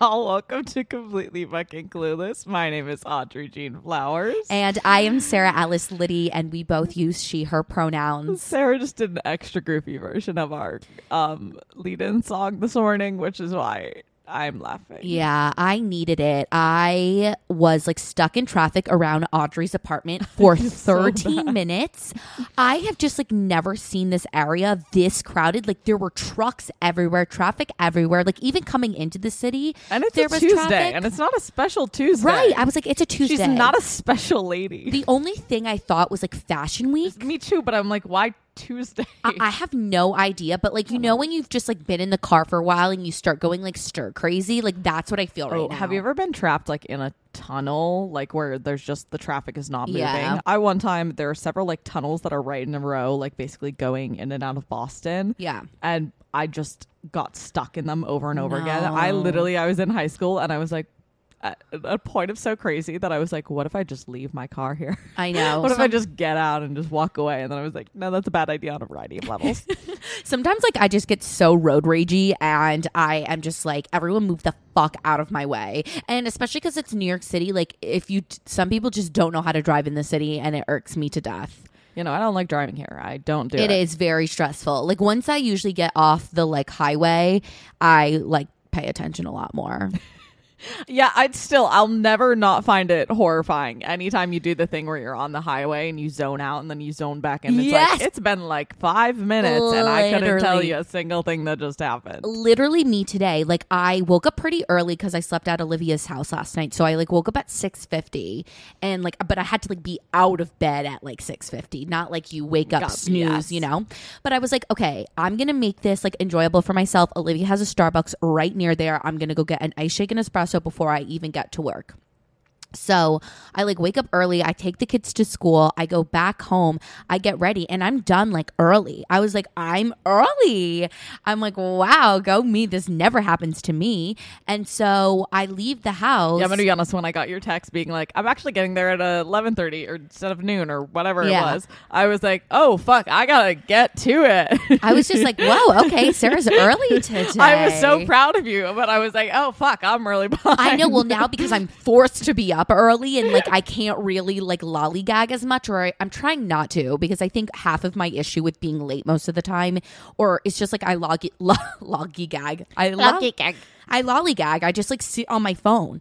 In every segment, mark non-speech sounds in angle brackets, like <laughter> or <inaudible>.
y'all. Welcome to Completely Fucking Clueless. My name is Audrey Jean Flowers. And I am Sarah Alice Liddy, and we both use she, her pronouns. Sarah just did an extra goofy version of our um, lead in song this morning, which is why I'm laughing. Yeah, I needed it. I was like stuck in traffic around Audrey's apartment <laughs> for so 13 minutes. I have just like never seen this area this crowded. Like there were trucks everywhere, traffic everywhere. Like even coming into the city, And it's there a was Tuesday, traffic. and it's not a special Tuesday. right. I was like, it's a Tuesday. She's not a special lady. the only thing I thought was like Fashion Week. Me too, but I'm like, why Tuesday? I, I have no idea, but like you know when you've just like been in the car for a while and you start going like stir crazy, like that's what I feel right Oh, now. have you ever been trapped like in a tunnel, like where there's just the traffic is not moving? Yeah. I one time there are several like tunnels that are right in a row, like basically going in and out of Boston. Yeah. and I just got stuck in them over and over again. No. I literally, I was in high school and I was like, at a point of so crazy that I was like, what if I just leave my car here? I <laughs> know. what if I just get out and just walk away? And then I was like, no, that's a bad idea on a variety of levels. <laughs> Sometimes like I just get so road ragey and I am just like everyone move the fuck out of my way. And especially cuz it's New York City, like if you some people just don't know how to drive in the city and it irks me to death. you know, I don't like driving here. I don't do it. It is very stressful. Like once I usually get off the like highway, I like pay attention a lot more. <laughs> Yeah, I'd still, I'll never not find it horrifying. Anytime you do the thing where you're on the highway and you zone out and then you zone back in, it's Yes. like, it's been like five minutes and I couldn't tell you a single thing that just happened. literally me today like i woke up pretty early because i slept at olivia's house last night so i like woke up at 6.50 and like but i had to like be out of bed at like 6.50 not like you wake up God, snooze yes. you know but i was like okay i'm gonna make this like enjoyable for myself olivia has a starbucks right near there i'm gonna go get an ice shake and espresso before i even get to work so I like wake up early. I take the kids to school. I go back home. I get ready and I'm done like early. I was like, I'm early. I'm like, wow, go me. This never happens to me. And so I leave the house. Yeah, I'm gonna be honest. When I got your text being like, "I'm actually getting there at 11:30 or instead of noon or whatever Yeah. it was," I was like, "Oh fuck, I gotta get to it." I was just like, whoa, <laughs> okay, Sarah's early today. I was so proud of you, but I was like, "Oh fuck, I'm really behind." I know. Well, now because I'm forced to be up <laughs> early and like I can't really like lollygag as much, or I, I'm trying not to because I think half of my issue with being late most of the time, or it's just like I log <laughs> lo- lollygag. I log- Lollygag. I lollygag. I just like sit on my phone.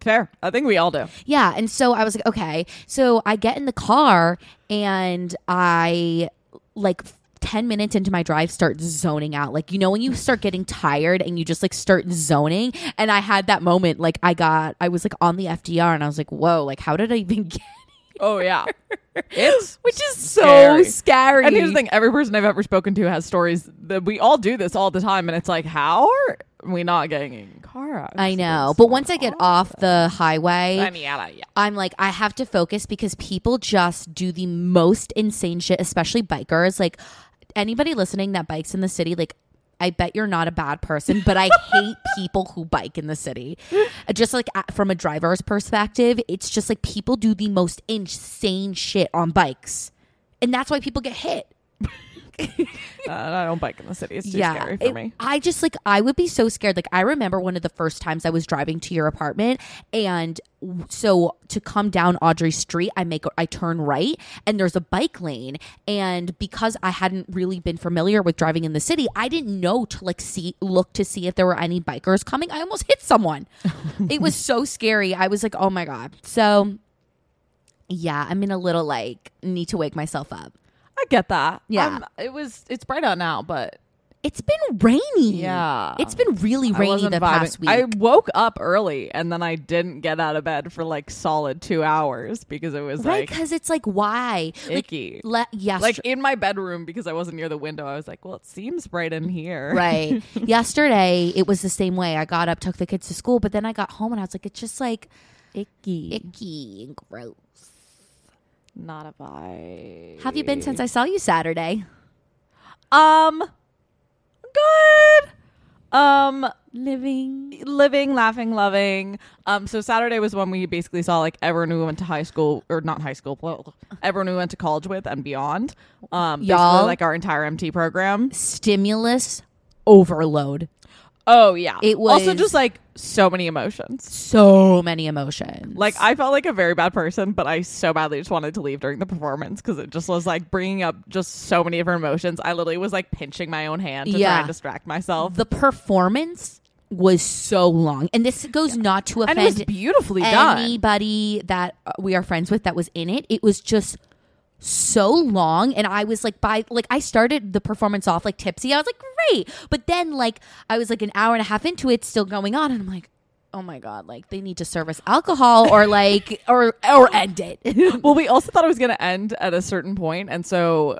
fair. I think we all do. Yeah, and so I was like, okay. So I get in the car and I like 10 minutes into my drive start zoning out. Like, you know, when you start getting tired and you just like start zoning. And I had that moment, like, I got, I was like on the FDR and I was like, whoa, like, how did I even <laughs> get? Oh yeah, it's <laughs> Which is so Scary. scary. And here's the thing: every person I've ever spoken to has stories that we all do this all the time, and it's like, how are we not getting in car accidents? I know. But once I get off the highway, I mean, yeah, yeah. I'm like, I have to focus because people just do the most insane shit, especially bikers. Like, anybody listening that bikes in the city, like, I bet you're not a bad person, but I hate <laughs> people who bike in the city. Just like from a driver's perspective, it's just like people do the most insane shit on bikes. And that's why people get hit. <laughs> Uh, I don't bike in the city. It's too scary for it- me. I just like I would be so scared. Like I remember one of the first times I was driving to your apartment, and so to come down Audrey Street, I make I turn right, and there's a bike lane, and because I hadn't really been familiar with driving in the city, I didn't know to like see look to see if there were any bikers coming. I almost hit someone. <laughs> it was so scary. I was like, oh my god. So. Yeah, I'm in a little like need to wake myself up. I get that. Yeah. Um, it was. It's bright out now, but It's been rainy. Yeah. It's been really rainy the vibing. past week. I woke up early and then I didn't get out of bed for like solid two hours because it was right, like because it's like why? icky. Like, le- yes, like in my bedroom because I wasn't near the window. I was like, well, it seems bright in here. right. <laughs> Yesterday it was the same way. I got up, took the kids to school, but then I got home and I was like, it's just like Icky. icky and gross. Not a vibe. Have you been since I saw you Saturday? Um, good. Um, Living. living, laughing, loving. Um, so Saturday was when we basically saw like everyone who went to high school or not high school, well, everyone who went to college with and beyond. Um, Y'all- like our entire MT program. Stimulus overload. Oh yeah. It was also just like so many emotions. So many emotions. Like I felt like a very bad person, but I so badly just wanted to leave during the performance because it just was like bringing up just so many different emotions. I literally was like pinching my own hand to try Yeah. and distract myself, the performance was so long, and this goes not to and offend it was beautifully done. anybody that uh, we are friends with that was in it. It was just so long and I was like by like I started the performance off like tipsy. I was like great. But then like I was like an hour and a half into it still going on and I'm like oh my god, like they need to serve us alcohol or like <laughs> or or end it. <laughs> well, we also thought it was going to end at a certain point, and so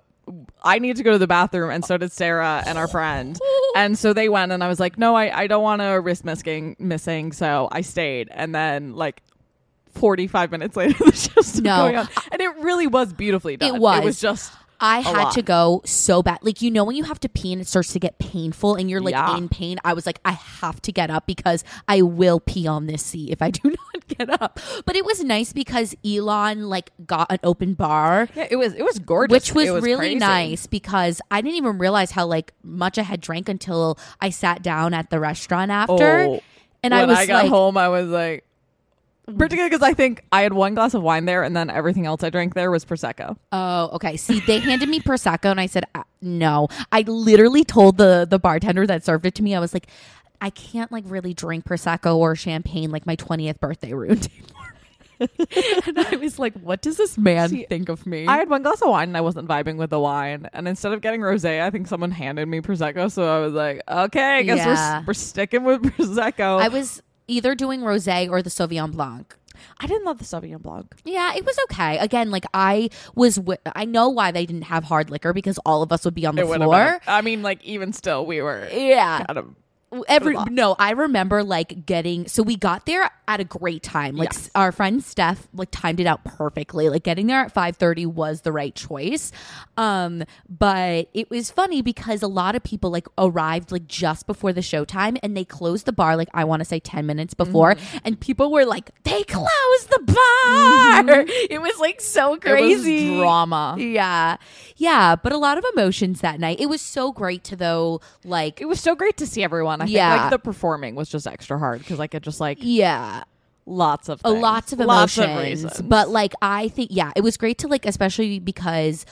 I need to go to the bathroom, and so did Sarah and our friend. <laughs> And so they went, and I was like, "No, I, I don't want to risk missing missing." So I stayed, and then like. 45 minutes later the show started No. going on and it really was beautifully done It was. it was just I had lot. to go so bad. Like you know when you have to pee and it starts to get painful and you're like Yeah. in pain. I was like I have to get up because I will pee on this seat if I do <laughs> not get up. But it was nice because Elon like got an open bar. yeah it was it was gorgeous Which was, It really crazy. nice because I didn't even realize how like much I had drank until I sat down at the restaurant after. Oh, and I was like, I got like, home, I was like, particularly because I think I had one glass of wine there, and then everything else I drank there was prosecco. Oh, okay. See, they handed me prosecco, and I said uh, no. I literally told the the bartender that served it to me. I was like, I can't like really drink prosecco or champagne like my twentieth birthday ruined. it for me." <laughs> and I was like, "What does this man See, think of me?" I had one glass of wine, and I wasn't vibing with the wine. And instead of getting rosé, I think someone handed me prosecco. So I was like, okay, I guess Yeah. we're we're sticking with prosecco. I was either doing rosé or the Sauvignon Blanc. I didn't love the Sauvignon Blanc. Yeah, it was okay. Again, like I was, wi- I know why they didn't have hard liquor because all of us would be on the It floor. I mean, like even still, we were Yeah, kind of every no i remember like getting so we got there at a great time like Yes. our friend steph like timed it out perfectly like getting there at 5.30 was the right choice um but it was funny because a lot of people like arrived like just before the showtime and they closed the bar like i want to say 10 minutes before Mm-hmm. and people were like they closed the bar <laughs> it was like so crazy It was drama. yeah yeah but a lot of emotions that night it was so great to though like It was so great to see everyone. I Yeah. think like the performing was just extra hard because like it just like yeah lots of a things. lots of lots emotions of reasons. but like i think yeah it was great to like especially because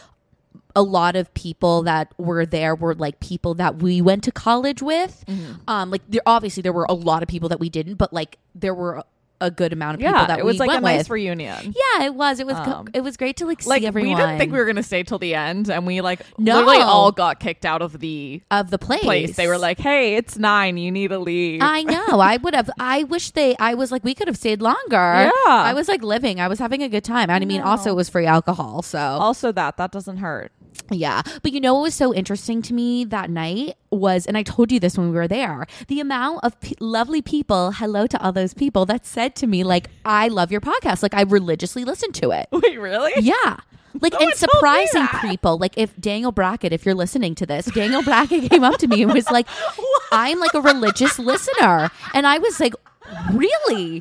a lot of people that were there were like people that we went to college with Mm-hmm. um like there obviously there were a lot of people that we didn't but like there were a good amount of people yeah, that it was we like a nice with reunion. yeah it was it was Um, it was great to like see everyone we didn't think we were gonna stay till the end, and we like No. literally all got kicked out of the of the place place. They were like, "Hey, it's nine. You need to leave." I know. I would have. I wish they. I was like, we could have stayed longer. Yeah. I was like living. I was having a good time. I mean, also it was free alcohol. So also, that that doesn't hurt. Yeah. But you know what was so interesting to me that night was, and I told you this when we were there, the amount of p- lovely people, hello to all those people that said to me, like, I love your podcast. Like, I religiously listen to it. Wait, really? Yeah. <laughs> Like, No and one told me surprising people. Like, if Daniel Brackett, if you're listening to this, Daniel Brackett came up to me and was like, <laughs> I'm like a religious listener. And I was like, really?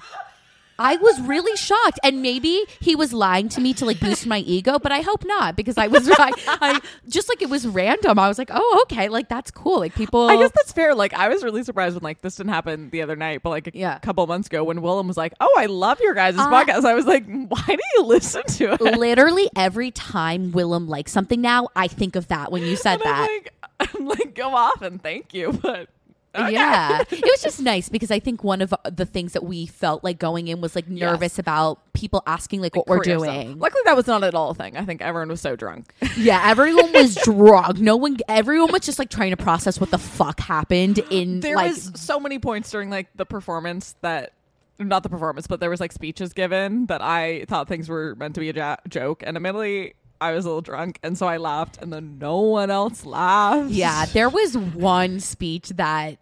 I was really shocked, and maybe he was lying to me to like boost my ego, but I hope not because I was <laughs> I, I just like it was random. I was like, oh okay, like that's cool. Like people, I guess that's fair. Like I was really surprised when like this didn't happen the other night, but like a Yeah. couple months ago when Willem was like, "Oh, I love your guys' Uh, podcast," I was like, "Why do you listen to it?" literally every time Willem likes something now, I think of that when you <laughs> said And I'm that. like, <laughs> I'm like, go off and thank you, but okay. Yeah, <laughs> it was just nice because I think one of the things that we felt like going in was like nervous about people asking like what we're Career stuff. doing. Luckily, that was not at all a thing. I think everyone was so drunk. <laughs> Yeah, everyone was drunk. No one, everyone was just like trying to process what the fuck happened in there like was so many points during like the performance that not the performance but there was like speeches given that i thought things were meant to be a ja- joke and admittedly i was a little drunk and so i laughed and then no one else laughed Yeah, <laughs> there was one speech that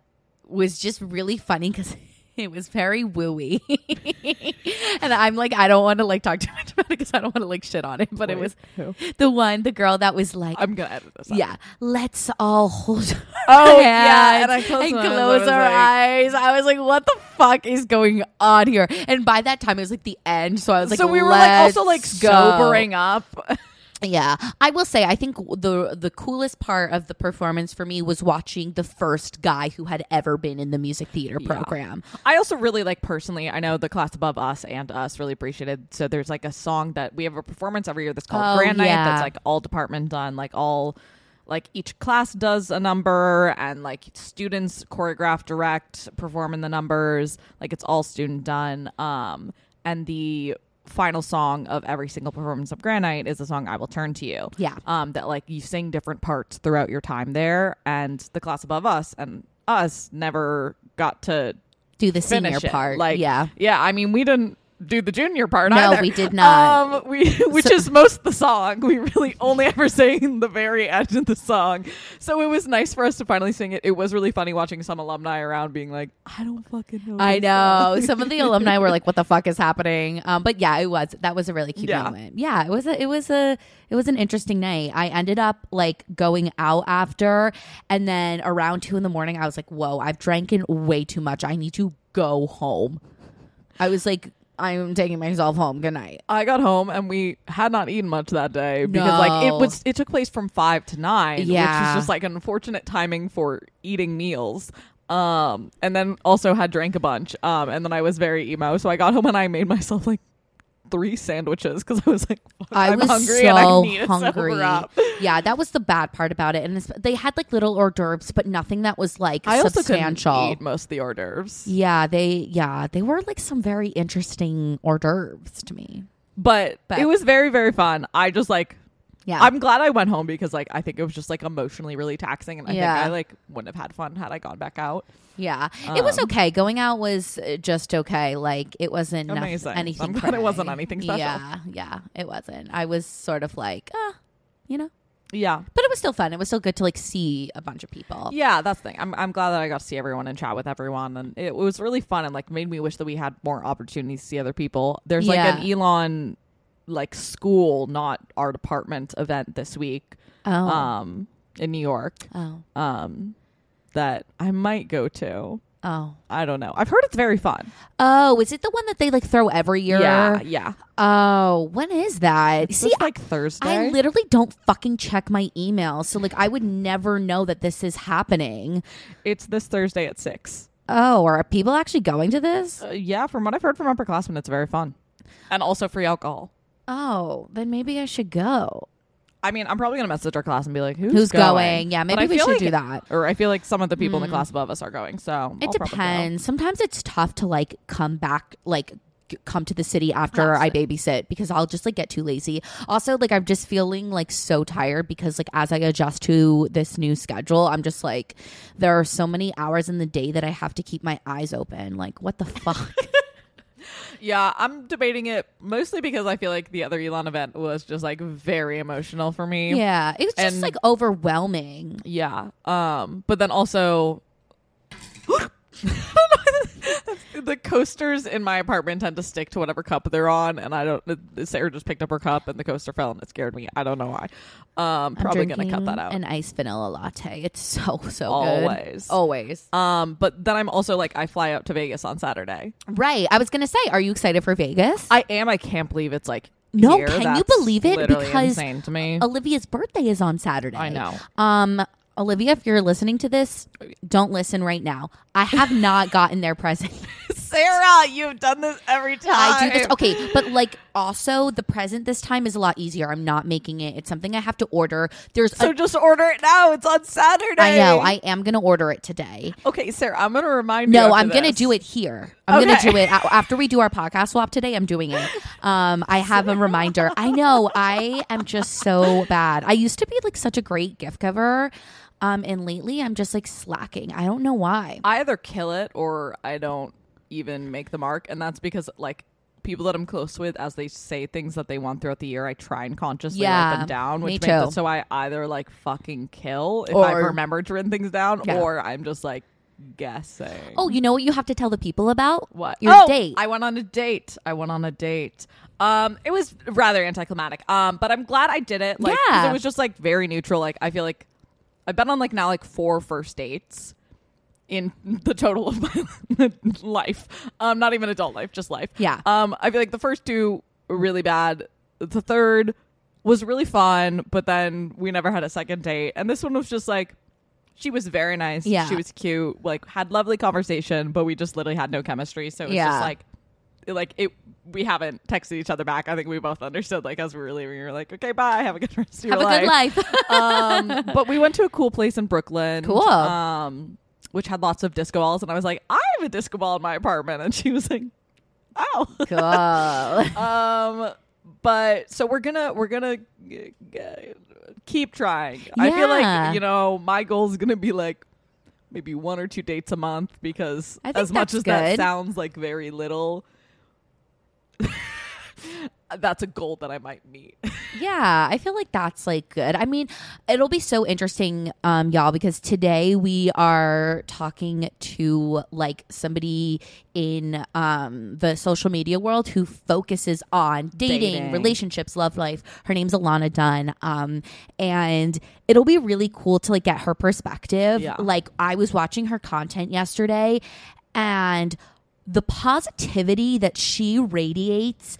was just really funny because <laughs> it was very wooey, <laughs> and I'm like, I don't want to like talk too much about it because I don't want to like shit on it. But it was who? the one, the girl that was like, i'm gonna edit this out. yeah, let's all hold. Oh, yeah, and I closed I close our like- eyes. I was like, what the fuck is going on here? And by that time, it was like the end. So I was like, so we were like also like "Let's go." sobering up Yeah, I will say I think the the coolest part of the performance for me was watching the first guy who had ever been in the music theater program. I also really like personally. I know the class above us and us really appreciated. So there's like a song that we have a performance every year that's called Oh, Grand Night. yeah. That's like all department done. Like all, like each class does a number, and like students choreograph, direct, perform in the numbers. Like it's all student done. Um, and the final song of every single performance of Grand Night is the song "I Will Turn to You." Yeah. um, that like you sing different parts throughout your time there, and the class above us and us never got to Do the senior it. part, Like, yeah. yeah. I mean, we didn't do the junior part. No, either. we did not. Um, we, <laughs> which is most the song. We really only ever sang the very end of the song. So it was nice for us to finally sing it. It was really funny watching some alumni around being like, "I don't fucking know." I know. song." Some of the <laughs> alumni were like, "What the fuck is happening?" Um, but yeah, it was. That was a really cute Yeah. moment. Yeah, it was. A, it was a. It was an interesting night. I ended up like going out after, and then around two in the morning, I was like, "Whoa, I've drank in way too much. I need to go home." I was like, "I'm taking myself home. Good night." I got home and we had not eaten much that day because like it was it took place from five to nine, which Yeah. is just like an unfortunate timing for eating meals. Um, and then also had drank a bunch. Um, and then I was very emo, so I got home and I made myself like three sandwiches because I was like, I I'm was hungry so and I need to hungry. sober up. Yeah, that was the bad part about it. And they had like little hors d'oeuvres, but nothing that was like I also substantial. couldn't eat most of the hors d'oeuvres, Yeah, they yeah, they were like some very interesting hors d'oeuvres to me. but, But- it was very very fun. I just like. Yeah. I'm glad I went home because like I think it was just like emotionally really taxing and I Yeah. think I like wouldn't have had fun had I gone back out. yeah. it was um, okay. Going out was uh, just okay. Like it wasn't Amazing. anything. I'm glad it wasn't anything special. Yeah, yeah, it wasn't. I was sort of like, ah, you know. Yeah. But it was still fun. It was still good to like see a bunch of people. Yeah, that's the thing. I'm I'm glad that I got to see everyone and chat with everyone, and it was really fun and like made me wish that we had more opportunities to see other people. There's like Yeah. an Elon like school, not our department event this week, Oh. um, in New York, oh. um, that I might go to. Oh. I don't know. I've heard it's very fun. Oh, is it the one that they like throw every year? Yeah, yeah. Oh, when is that? It's See, like Thursday. I literally don't fucking check my email. So like I would never know that this is happening. it's this Thursday at six. Oh, are people actually going to this? Uh, yeah, from what I've heard from upperclassmen, it's very fun, and also free alcohol. Oh, then maybe I should go. I mean, I'm probably gonna message our class and be like, "Who's, Who's going? Yeah, But maybe I we feel should like- do that. Or I feel like some of the people in the hmm. class above us are going. So It I'll probably go. depends. Sometimes it's tough to like come back like g- come to the city after I babysit because I'll just like get too lazy. Also, like I'm just feeling like so tired because like as I adjust to this new schedule, I'm just like there are so many hours in the day that I have to keep my eyes open. Like what the fuck? <laughs> Yeah, I'm debating it mostly because I feel like the other Elon event was just like very emotional for me. yeah, it was just And- like overwhelming. Yeah. Um, but then also <gasps> <laughs> the coasters in my apartment tend to stick to whatever cup they're on, and I don't. Sarah just picked up her cup, and the coaster fell, and it scared me. I don't know why. Um, I'm probably gonna cut that out. An iced vanilla latte. It's so so Always. good. Always. Um, but then I'm also like, I fly out to Vegas on Saturday. Right. I was gonna say, are you excited for Vegas? I am. I can't believe it's like No, can you believe it? Because insane to me. Olivia's birthday is on Saturday. I know. Um, Olivia, if you're listening to this, don't listen right now. I have not gotten their present. <laughs> Sarah, you've done this every time. I do this. Okay, but like also the present this time is a lot easier. I'm not making it. It's something I have to order. There's So a, just order it now. It's on Saturday. I know. I am gonna order it today. Okay, Sarah, I'm gonna remind you. No, I'm gonna this. do it here. I'm gonna do it after we do our podcast swap today. I'm doing it. Um, I have a reminder. I know. I am just so bad. I used to be like such a great gift giver, um, and lately I'm just like slacking. I don't know why. I either kill it or I don't even make the mark, and that's because like people that I'm close with, as they say things that they want throughout the year, I try and consciously Yeah, write them down, which makes it so I either like fucking kill if I remember to write things down, Yeah. or I'm just like guessing. Oh, you know what you have to tell the people about? What? Your Oh, date. I went on a date. I went on a date. Um, it was rather anticlimactic. Um, but I'm glad I did it. Like, Yeah. it was just like very neutral. Like, I feel like I've been on like now like four first dates in <laughs> the total of my <laughs> life. Um, not even adult life, just life. Yeah. Um, I feel like the first two were really bad. The third was really fun, but then we never had a second date. And this one was just like she was very nice. Yeah. She was cute, like had lovely conversation, but we just literally had no chemistry. So it was Yeah. just like like it we haven't texted each other back. I think we both understood like as we were leaving, we were like, Okay, bye, have a good <laughs> rest of Have your life. Have a good life. <laughs> um, but we went to a cool place in Brooklyn. Cool. Um, which had lots of disco balls, and I was like, I have a disco ball in my apartment, and she was like, Oh. cool. <laughs> um, but so we're gonna we're gonna g- g- keep trying. I feel like you know my goal is gonna be like maybe one or two dates a month because as much as that sounds like very little. <laughs> That's a goal that I might meet. <laughs> Yeah, I feel like that's like good. I mean, it'll be so interesting, um, y'all, because today we are talking to like somebody in um the social media world who focuses on dating, Dating. relationships, love life. Her name's Ilana Dunn. Um, and it'll be really cool to like get her perspective. Yeah. Like I was watching her content yesterday and the positivity that she radiates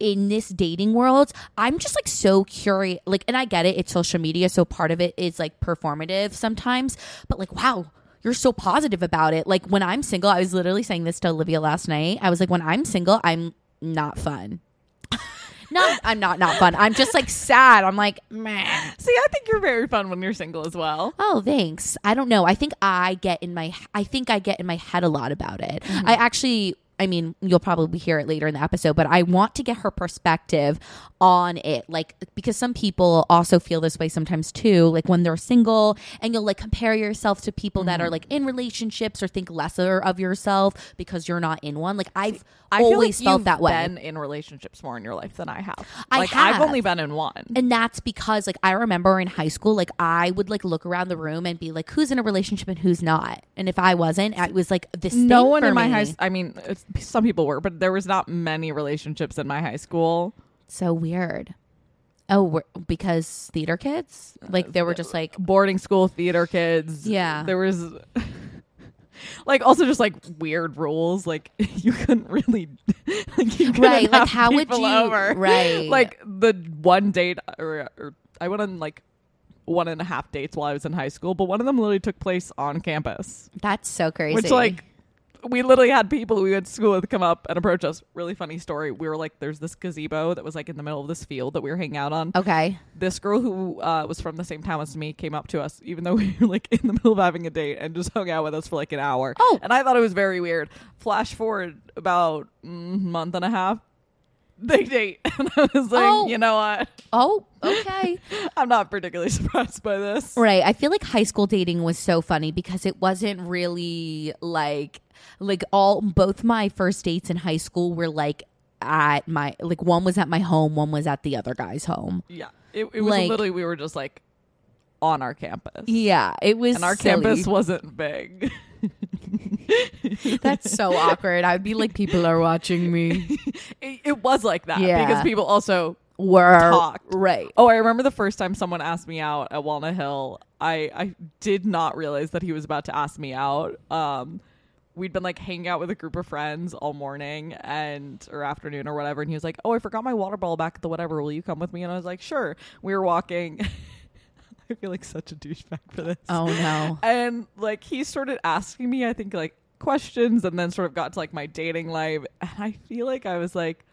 in this dating world i'm just like so curious like and i get it it's social media so part of it is like performative sometimes but like wow you're so positive about it. Like when i'm single i was literally saying this to olivia last night i was like when i'm single i'm not fun no i'm not not fun i'm just like sad i'm like man See, I think you're very fun when you're single as well. Oh, thanks. I don't know. I think I get in my I think I get in my head a lot about it. Mm-hmm. I actually I mean, you'll probably hear it later in the episode, but I want to get her perspective on it. Like because some people also feel this way sometimes too, like when they're single and you'll like compare yourself to people that are mm-hmm. like in relationships or think lesser of yourself because you're not in one. Like I've I always like felt that way. Been in relationships more in your life than I have. I like I've have. only been in one. And that's because like I remember in high school, like I would like look around the room and be like, who's in a relationship and who's not. And if I wasn't, it was like this. no one in my me. high. I mean, it's, some people were, but there was not many relationships in my high school. So weird. Oh, because theater kids, like they were just like, Boarding school, theater kids. Yeah. there was. <laughs> Like also just like weird rules, like <laughs> you couldn't really, <laughs> like you couldn't Right, like, how would you- over. right. Like the one date, or, or I went on like one and a half dates while I was in high school, but one of them literally took place on campus. that's so crazy. Which like we literally had people we went to school with come up and approach us. Really funny story. We were like, there's this gazebo that was like in the middle of this field that we were hanging out on. okay, This girl who uh, was from the same town as me came up to us, even though <laughs> we were like in the middle of having a date, and just hung out with us for like an hour. Oh. and I thought it was very weird. Flash forward about mm, month and a half. They date, <laughs> and I was like, Oh. you know what? oh, okay, <laughs> I'm not particularly surprised by this. right. I feel like high school dating was so funny because it wasn't really like like all both my first dates in high school were like at my like one was at my home, one was at the other guy's home. Yeah, it, it was Like- literally we were just like on our campus. Yeah, it was and our silly. campus wasn't big. <laughs> <laughs> That's so awkward. I'd be like, people are watching me. <laughs> it, it was like that Yeah. because people also. Were Talked. right. Oh, I remember the first time someone asked me out at Walnut Hill. I I did not realize that he was about to ask me out. Um, we'd been like hanging out with a group of friends all morning and or afternoon or whatever, and he was like, "Oh, I forgot my water bottle back at the whatever. Will you come with me?" And I was like, "Sure." We were walking. <laughs> I feel like such a douchebag for this. Oh no. and like he started asking me i think like questions and then sort of got to like my dating life and i feel like i was like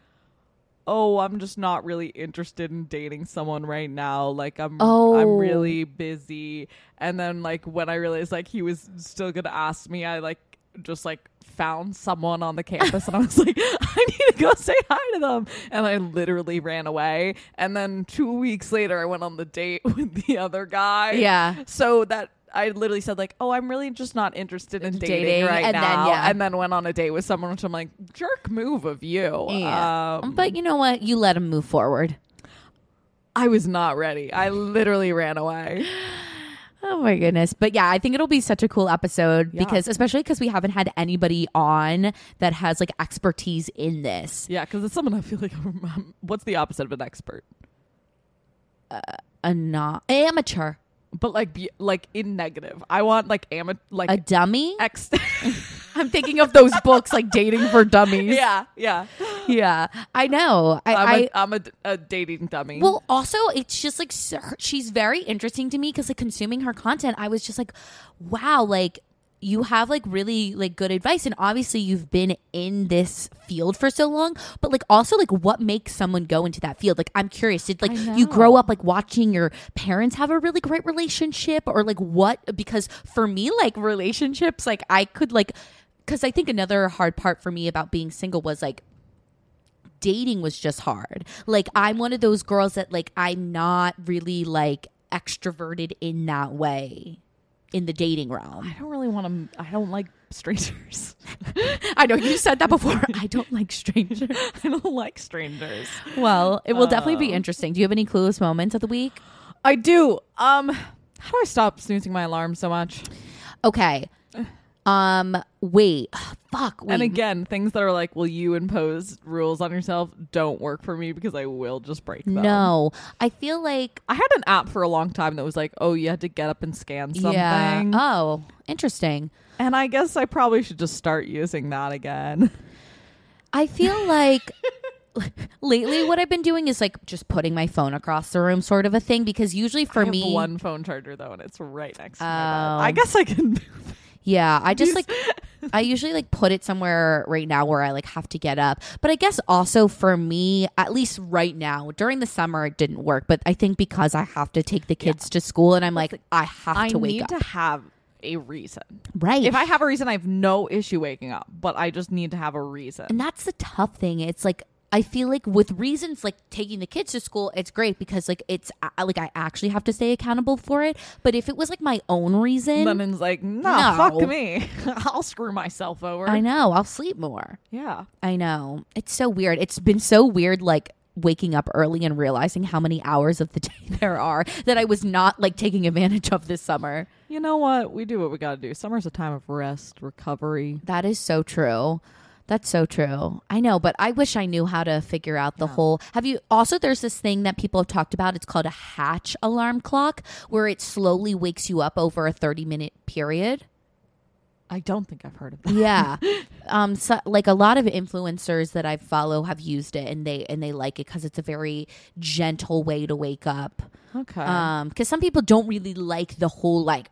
oh i'm just not really interested in dating someone right now like i'm Oh. i'm really busy and then like when i realized like he was still gonna ask me i like just like found someone on the campus and i was <laughs> like i need to go say hi to them and i literally ran away and then two weeks later i went on the date <laughs> with the other guy Yeah. so that I literally said like, "Oh, I'm really just not interested in dating, Dating, right and then, now," yeah. and then went on a date with someone, which I'm like, "Jerk move of you." Yeah. Um, but you know what? You let him move forward. I was not ready. I literally ran away. <gasps> <laughs> Oh my goodness. But yeah, I think it'll be such a cool episode Yeah. because especially because we haven't had anybody on that has like expertise in this. Yeah, because it's someone I feel like. I'm, what's the opposite of an expert? Uh, a not amateur. But like, be, like in negative. I want like amateur, like A dummy? ex. <laughs> I'm thinking of those books like dating for dummies. yeah, yeah. yeah, I know. I, I'm, I a, I'm a, a dating dummy. Well, also, it's just like she's very interesting to me because like consuming her content, I was just like, wow, like you have like really like good advice, and obviously you've been in this field for so long. But like also like what makes someone go into that field? Like I'm curious, did like you grow up like watching your parents have a really great relationship, or like what? Because for me, like relationships, like I could like. Because I think another hard part for me about being single was like dating was just hard. Like I'm one of those girls that like I'm not really like extroverted in that way in the dating realm. I don't really want to. I don't like strangers. <laughs> I know you said that before. <laughs> I don't like strangers. <laughs> I don't like strangers. Well, it will definitely be Oh. interesting. Do you have any clueless moments of the week? I do. Um, how do I stop snoozing my alarm so much? Okay. Um wait. <sighs> Fuck. Wait. And again, things that are like, will you impose rules on yourself? Don't work for me because I will just break them. no. I feel like I had an app for a long time that was like, oh, you had to get up and scan something. yeah. Oh, interesting. And I guess I probably should just start using that again. I feel like <laughs> <laughs> lately what I've been doing is like just putting my phone across the room, sort of a thing. Because usually for I have me, one phone charger though, and it's right next to my Oh. bed. I guess I can. Yeah, I just like <laughs> I usually like put it somewhere right now where I like have to get up. But I guess also for me, at least right now, during the summer it didn't work. But I think because I have to take the kids to school and I'm like, I have I to wake up. I need to have a reason. right. If I have a reason, I have no issue waking up, but I just need to have a reason. And that's the tough thing. It's like I feel like with reasons like taking the kids to school, it's great because like it's like I actually have to stay accountable for it. But if it was like my own reason, Lemon's like, nah, No. fuck me. <laughs> I'll screw myself over. I know I'll sleep more. Yeah. I know it's so weird. It's been so weird, like waking up early and realizing how many hours of the <laughs> day there are that I was not like taking advantage of this summer. You know what? We do what we got to do. Summer's a time of rest, recovery. That is so true. That's so true. I know, but I wish I knew how to figure out the whole. Have you also? There's this thing that people have talked about. It's called a hatch alarm clock, where it slowly wakes you up over a 30 minute period. I don't think I've heard of that. Yeah, <laughs> um, so, like a lot of influencers that I follow have used it, and they and they like it because it's a very gentle way to wake up. Okay. Um, because some people don't really like the whole like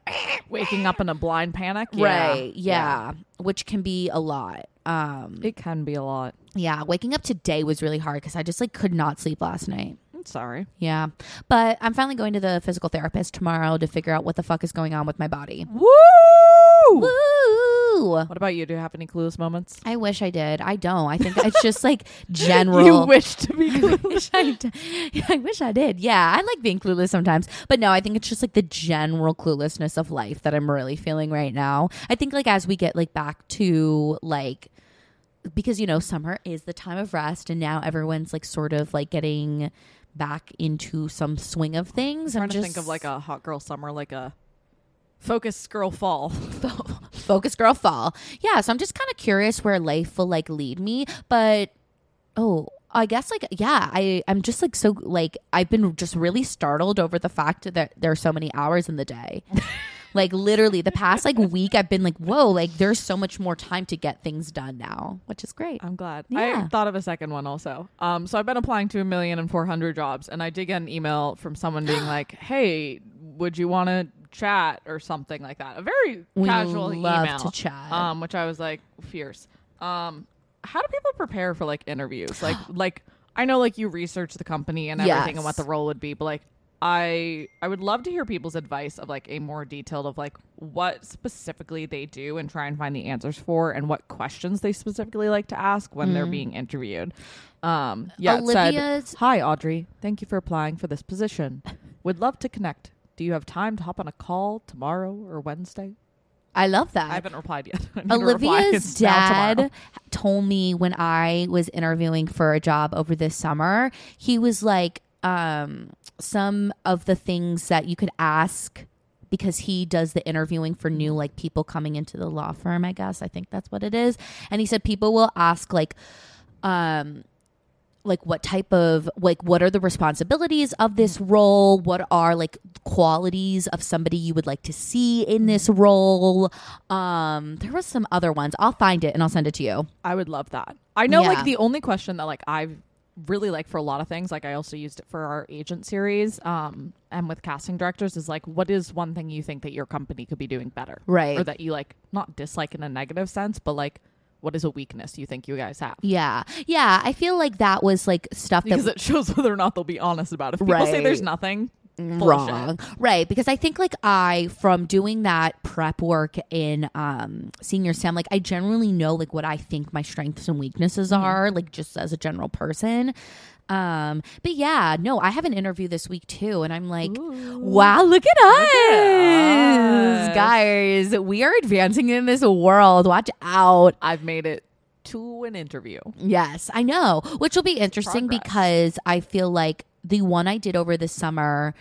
Waking up in a blind panic. Yeah. right, yeah, which can be a lot. Um, It can be a lot. yeah, waking up today was really hard because I just like could not sleep last night. I'm sorry. Yeah, but I'm finally going to the physical therapist tomorrow to figure out what the fuck is going on with my body. Woo! Woo! What about you? Do you have any clueless moments? I wish I did. I don't. I think it's just like <laughs> general. You wish to be <laughs> clueless. I, did. <laughs> I wish I did. Yeah, I like being clueless sometimes, but no, I think it's just like the general cluelessness of life that I'm really feeling right now. I think like as we get like back to like because you know summer is the time of rest, and now everyone's like sort of like getting back into some swing of things. I'm I'm trying to just think of like a hot girl summer, like a focus girl fall. <laughs> focus girl fall. Yeah, so I'm just kind of curious where life will like lead me, but oh, I guess like yeah, I I'm just like so like I've been just really startled over the fact that there are so many hours in the day. <laughs> like literally the past like week I've been like, "Whoa, like there's so much more time to get things done now," which is great. I'm glad. Yeah. I thought of a second one also. Um, so I've been applying to a million and four hundred jobs, and I did get an email from someone being <gasps> like, "Hey, would you want to chat or something like that?" A very We casual love email. to chat. Um, which I was like, fierce. Um, how do people prepare for like interviews? Like, <gasps> like I know like you research the company and everything and what the role would be, but like. I I would love to hear people's advice of like a more detailed of like what specifically they do and try and find the answers for and what questions they specifically like to ask when they're being interviewed. Um yeah, it said, Olivia's- Hi Audrey, thank you for applying for this position. Would love to connect. Do you have time to hop on a call tomorrow or Wednesday? I love that. I haven't replied yet. <laughs> Olivia's It's now tomorrow. dad told me when I was interviewing for a job over this summer, he was like, um, some of the things that you could ask because he does the interviewing for new like people coming into the law firm, I guess. I think that's what it is. And he said people will ask like um like what type of like what are the responsibilities of this role what are like qualities of somebody you would like to see in this role um there was some other ones i'll find it and i'll send it to you I would love that. I know Yeah. like the only question that like I've really like for a lot of things, like I also used it for our agent series, um, and with casting directors is like, what is one thing you think that your company could be doing better? Right. Or that you like not dislike in a negative sense, but like what is a weakness you think you guys have? Yeah. Yeah. I feel like that was like stuff that Because it shows whether or not they'll be honest about it. If people say there's nothing, bullshit. wrong right because i think like i from doing that prep work in um senior sam like i generally know like what i think my strengths and weaknesses Mm-hmm. are like just as a general person um but yeah no i have an interview this week too and i'm like wow look at us us. guys we are advancing in this world watch out I've made it to an interview. Yes, I know. Which will be interesting Progress. because I feel like the one I did over the summer,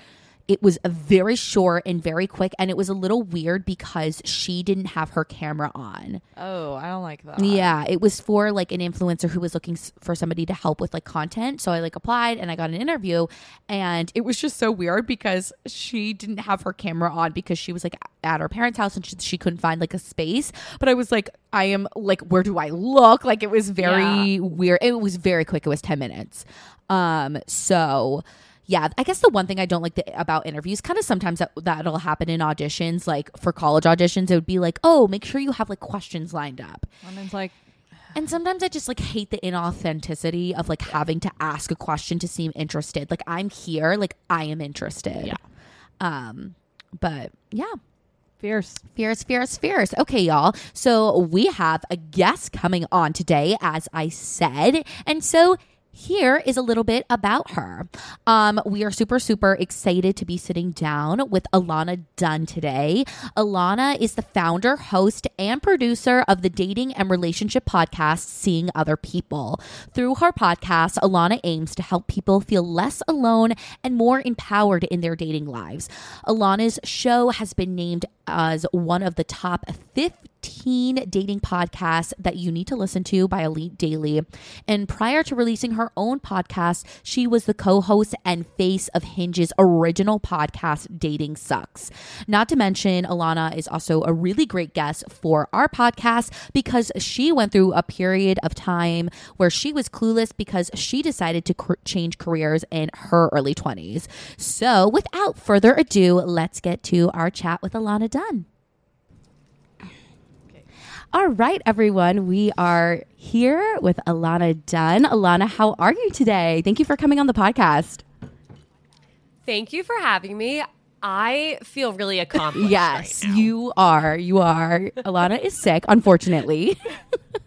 it was a very short and very quick, and it was a little weird because she didn't have her camera on. Oh, I don't like that. Yeah, it was for like an influencer who was looking for somebody to help with like content. So I like applied and I got an interview, and it was just so weird because she didn't have her camera on because she was like at her parents' house and she, she couldn't find like a space. But I was like, I am like, where do I look? Like it was very weird. It was very quick. It was ten minutes. Um, so yeah, I guess the one thing I don't like the, about interviews, kind of sometimes that that'll happen in auditions, like for college auditions, it would be like, oh, make sure you have like questions lined up. And it's like, <sighs> And sometimes I just like hate the inauthenticity of like having to ask a question to seem interested. Like I'm here, like I am interested. Yeah. Um, but yeah. fierce. Fierce, fierce, fierce. Okay, y'all. So we have a guest coming on today, as I said. And so here is a little bit about her. Um, we are super, super excited to be sitting down with Ilana Dunn today. Ilana is the founder, host, and producer of the dating and relationship podcast, Seeing Other People. Through her podcast, Ilana aims to help people feel less alone and more empowered in their dating lives. Ilana's show has been named as one of the top 15 dating podcasts that you need to listen to by Elite Daily. And prior to releasing her own podcast, she was the co host and face of Hinge's original podcast, Dating Sucks. Not to mention, Ilana is also a really great guest for our podcast because she went through a period of time where she was clueless because she decided to cr- change careers in her early 20s. So, without further ado, let's get to our chat with Ilana Dunn. All right, everyone. We are here with Ilana Dunn. Ilana, how are you today? Thank you for coming on the podcast. Thank you for having me. I feel really accomplished. <laughs> Yes, right you are. You are. Ilana is sick, unfortunately. <laughs>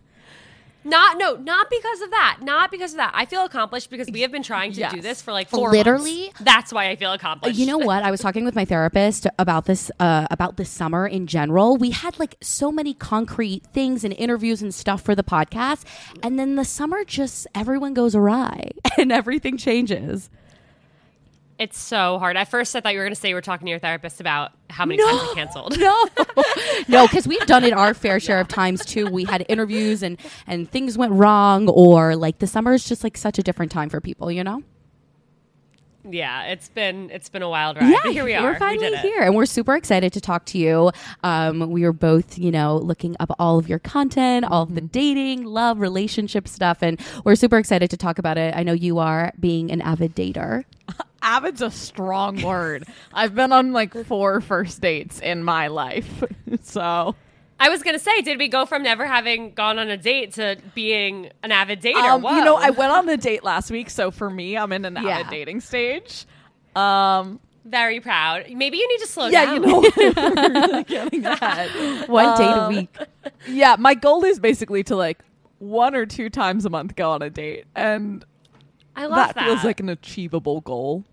Not no, not because of that. Not because of that. I feel accomplished because we have been trying to Yes. do this for like four Literally- months. That's why I feel accomplished. You know what? I was talking with my therapist about this uh, about this summer in general. We had like so many concrete things and interviews and stuff for the podcast, and then the summer just everyone goes awry <laughs> and everything changes. It's so hard. At first, I thought you were going to say you were talking to your therapist about how many times I canceled. <laughs> No, <laughs> no, because we've done it our fair share of times too. We had interviews and and things went wrong, or like the summer is just like such a different time for people, you know. Yeah, it's been it's been a wild ride. but here we are. We're finally did it. here, and we're super excited to talk to you. Um, we were both, you know, looking up all of your content, all of the Mm-hmm. dating, love, relationship stuff, and we're super excited to talk about it. I know you are being an avid dater. <laughs> Avid's a strong word. I've been on like four first dates in my life. <laughs> so I was going to say, did we go from never having gone on a date to being an avid dater? um, you know, I went on a date last week, so for me, I'm in an Yeah. avid dating stage. Um very proud. Maybe you need to slow yeah, down. you know <laughs> really <laughs> getting that. One date a Um, week. Yeah, my goal is basically to like one or two times a month go on a date. And I love that feels like an achievable goal.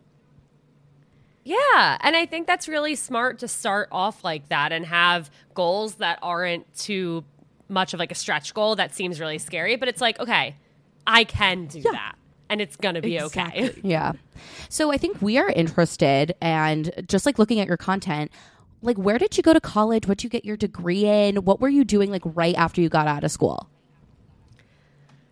Yeah, and I think that's really smart to start off like that and have goals that aren't too much of like a stretch goal that seems really scary, but it's like, okay, I can do that and it's going to be okay. <laughs> Yeah. So I think we are interested, and just like looking at your content, like where did you go to college? What did you get your degree in? What were you doing like right after you got out of school?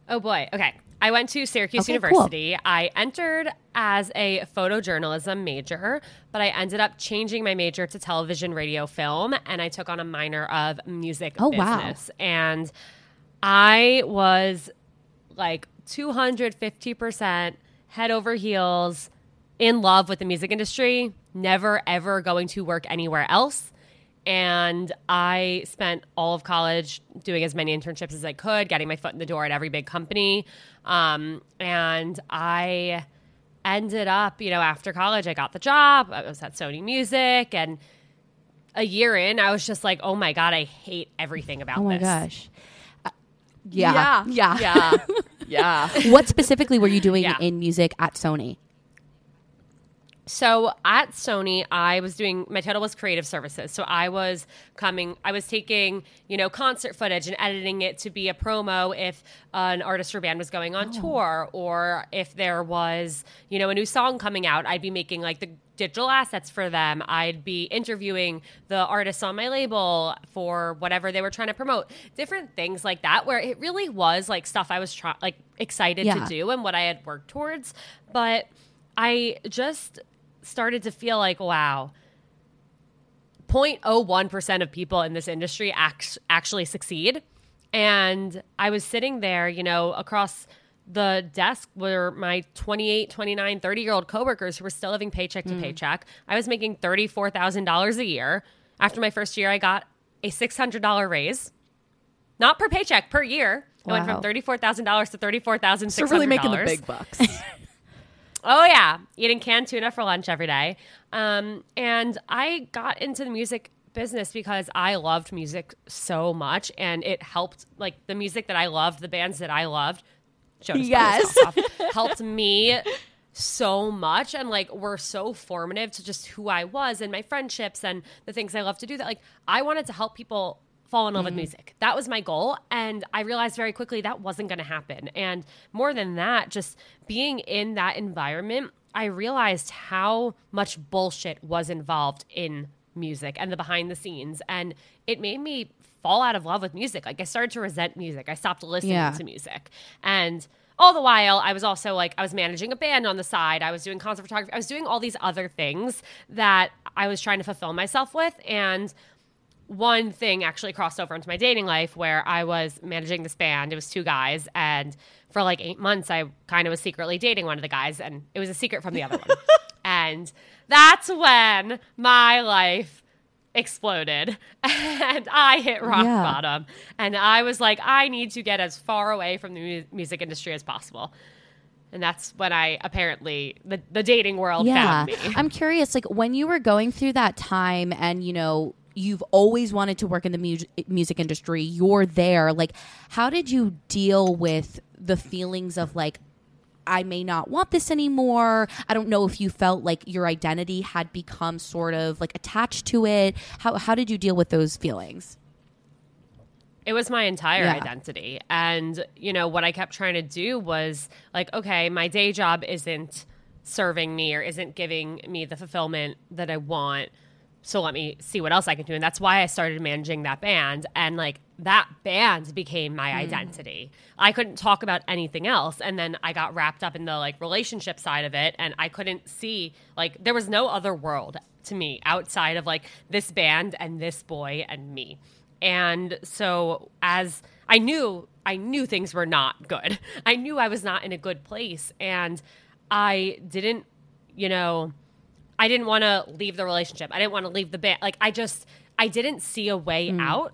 Oh boy. Okay. I went to Syracuse Okay, cool. University. I entered as a photojournalism major, but I ended up changing my major to television, radio, film, and I took on a minor of music Oh, wow. business. And I was like 250% head over heels in love with the music industry, never ever going to work anywhere else. And I spent all of college doing as many internships as I could, getting my foot in the door at every big company. Um, and I ended up, you know, after college, I got the job. I was at Sony Music. And a year in, I was just like, oh my God, I hate everything about this. Oh my this. gosh. Uh, yeah. Yeah. Yeah. <laughs> Yeah. what specifically were you doing Yeah. in music at Sony? So at Sony, I was doing my title was creative services. So I was coming, I was taking you know concert footage and editing it to be a promo if an artist or band was going on oh. tour, or if there was you know a new song coming out, I'd be making like the digital assets for them. I'd be interviewing the artists on my label for whatever they were trying to promote, different things like that. Where it really was like stuff I was try- like excited Yeah. to do and what I had worked towards, but I just started to feel like, wow, 0.01% of people in this industry act- actually succeed. And I was sitting there, you know, across the desk were my 28, 29, 30 year old coworkers who were still living paycheck to mm. paycheck. I was making $34,000 a year. After my first year, I got a $600 raise. Not per paycheck, per year. I went from $34,000 to $34,600. So really making the big bucks. <laughs> Oh yeah, eating canned tuna for lunch every day. Um, and I got into the music business because I loved music so much, and it helped. Like the music that I loved, the bands that I loved, us Yes. helped me so much, and like were so formative to just who I was and my friendships and the things I love to do. That like I wanted to help people fall in love with mm-hmm. music. That was my goal. And I realized very quickly that wasn't going to happen. And more than that, just being in that environment, I realized how much bullshit was involved in music and the behind the scenes. And it made me fall out of love with music. Like I started to resent music. I stopped listening Yeah. to music. And all the while, I was also like, I was managing a band on the side. I was doing concert photography. I was doing all these other things that I was trying to fulfill myself with. And one thing actually crossed over into my dating life where I was managing this band. It was two guys, and for like eight months, I kind of was secretly dating one of the guys, and it was a secret from the other one. <laughs> And that's when my life exploded <laughs> and I hit rock Yeah. bottom. And I was like, I need to get as far away from the mu- music industry as possible. And that's when I apparently, the, the dating world yeah found me. i'm curious like when you were going through that time and you know you've always wanted to work in the mu- music industry you're there like how did you deal with the feelings of like I may not want this anymore. I don't know if you felt like your identity had become sort of like attached to it. How how did you deal with those feelings? it was my entire Yeah. identity and you know what i kept trying to do was like okay my day job isn't serving me or isn't giving me the fulfillment that i want so let me see what else i can do. And that's why i started managing that band. And like that band became my mm. identity. I couldn't talk about anything else. And then i got wrapped up in the like relationship side of it. And i couldn't see like there was no other world to me outside of like this band and this boy and me. And so as I knew I knew things were not good. <laughs> I knew I was not in a good place. And I didn't, you know, I didn't want to leave the relationship. I didn't want to leave the band. Like I just I didn't see a way mm. out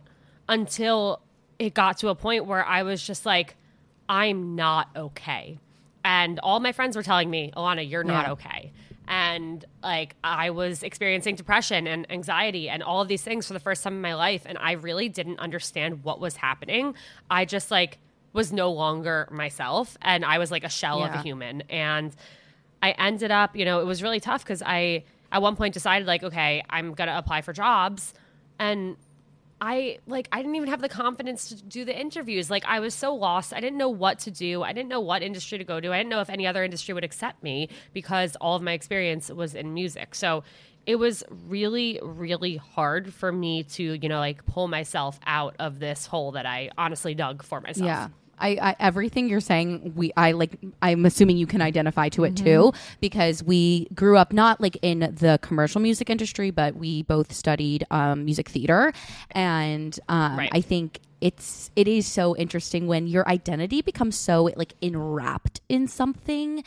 until it got to a point where I was just like I'm not okay. And all my friends were telling me, "Ilana, you're not Yeah. okay." And like I was experiencing depression and anxiety and all of these things for the first time in my life and I really didn't understand what was happening. I just like was no longer myself and I was like a shell of a human and I ended up, you know, it was really tough cuz I at one point decided like, okay, I'm to apply for jobs and I like I didn't even have the confidence to do the interviews. Like I was so lost. I didn't know what to do. I didn't know what industry to go to. I didn't know if any other industry would accept me because all of my experience was in music. So it was really really hard for me to, you know, like pull myself out of this hole that I honestly dug for myself. Yeah. I, I everything you're saying we I like I'm assuming you can identify to it too because we grew up not like in the commercial music industry but we both studied um, music theater and um, Right. I think it's it is so interesting when your identity becomes so like enwrapped in something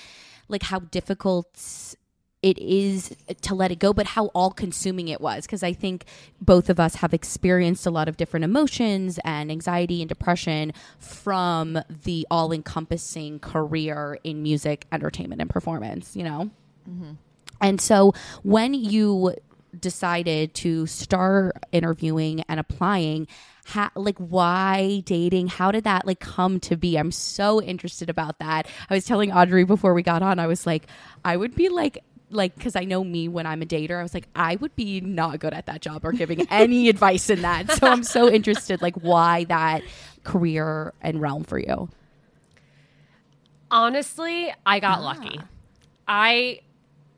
like how difficult it is to let it go but how all consuming it was because i think both of us have experienced a lot of different emotions and anxiety and depression from the all encompassing career in music entertainment and performance you know mm-hmm. and so when you decided to start interviewing and applying, ha- like why dating? How did that like come to be? I'm so interested about that. I was telling Audrey before we got on, I was like, I would be like like because I know me when I'm a dater, I was like, I would be not good at that job or giving any <laughs> advice in that. So I'm so interested, like why that career and realm for you. Honestly, I got lucky. I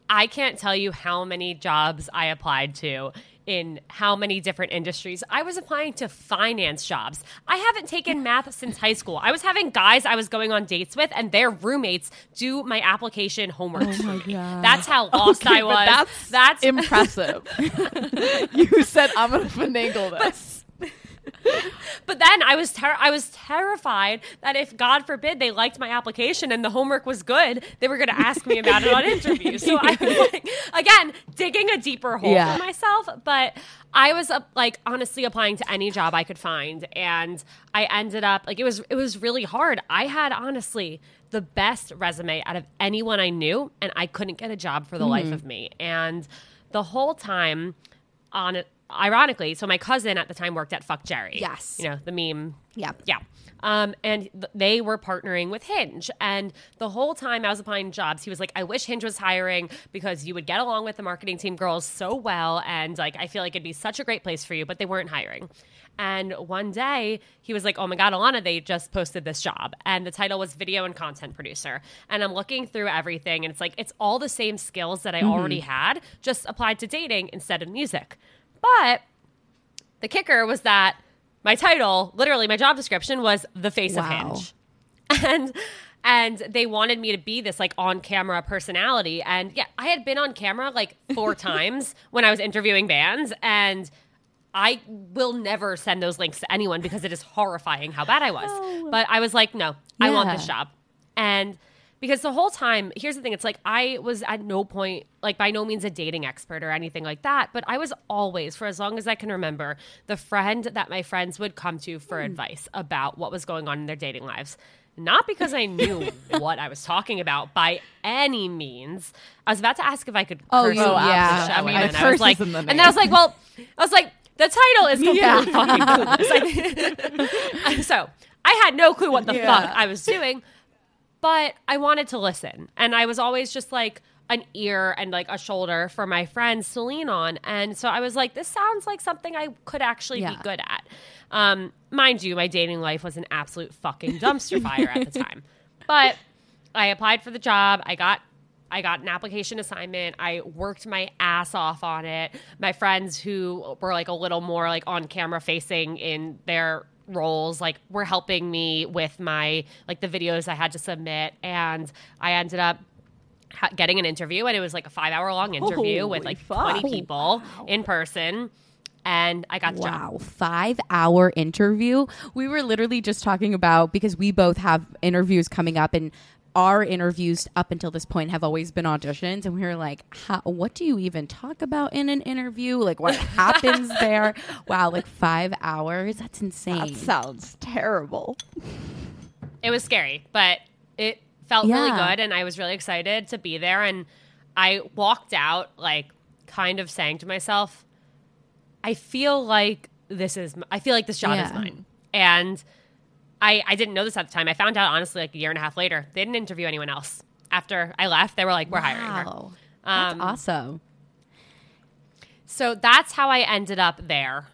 I can't tell you how many jobs I applied to in how many different industries. I was applying to finance jobs. I haven't taken math since high school. I was having guys I was going on dates with and their roommates do my application homework. Oh my god. That's how lost Okay, I was. That's That's impressive. <laughs> you said I'm gonna finagle this. But then I was ter- I was terrified that if God forbid they liked my application and the homework was good, they were going to ask me about it on interview. So I was <laughs> like, again, digging a deeper hole Yeah. for myself. But I was like honestly applying to any job I could find, and I ended up like it was it was really hard. I had honestly the best resume out of anyone I knew, and I couldn't get a job for the life hmm. of me. And the whole time on it ironically so my cousin at the time worked at FuckJerry Yes. you know the meme Yeah. yeah um, and th- they were partnering with hinge and the whole time i was applying jobs he was like i wish hinge was hiring because you would get along with the marketing team girls so well and like i feel like it'd be such a great place for you but they weren't hiring and one day he was like, Oh my God, Ilana, they just posted this job. And the title was video and content producer. And I'm looking through everything and it's like, it's all the same skills that I already had, just applied to dating instead of music. But the kicker was that my title, literally my job description, was the face of Hinge. <laughs> And and they wanted me to be this like on camera personality. And yeah, I had been on camera like four <laughs> times when I was interviewing bands and I will never send those links to anyone because it is horrifying how bad I was. But I was like, no, I want this Yeah. job. And because the whole time, here's the thing it's like I was at no point, like by no means a dating expert or anything like that, but I was always, for as long as I can remember, the friend that my friends would come to for hmm. advice about what was going on in their dating lives. Not because I knew <laughs> what I was talking about by any means. I was about to ask if I could Oh, curse you- on the yeah. show, I mean, and I was like, and then I was like, well, I was like, the title is completely Yeah. fucking clueless. So I had no clue what the Yeah. fuck I was doing, but I wanted to listen, and I was always just like an ear and like a shoulder for my friends to lean on, and so I was like, this sounds like something I could actually Yeah. be good at. Um, mind you, my dating life was an absolute fucking dumpster <laughs> fire at the time, but I applied for the job. I got I got an application assignment. I worked my ass off on it. My friends who were like a little more like on camera facing in their roles like were helping me with my like the videos I had to submit and I ended up ha- getting an interview and it was like a 5 hour long interview with like fuck. 20 people in person and I got the job. Wow, five hour interview. We were literally just talking about because we both have interviews coming up, and our interviews up until this point have always been auditions. And we were like, what do you even talk about in an interview? Like, what <laughs> happens there? Wow, like five hours? That's insane. That sounds terrible. it was scary, but it felt really good and I was really excited to be there and I walked out like kind of saying to myself, I feel like this is I feel like this job is mine. And I I didn't know this at the time. I found out honestly like a year and a half later. They didn't interview anyone else. After I left, they were like, "We're hiring her." Wow. That's Um, awesome. So that's how I ended up there.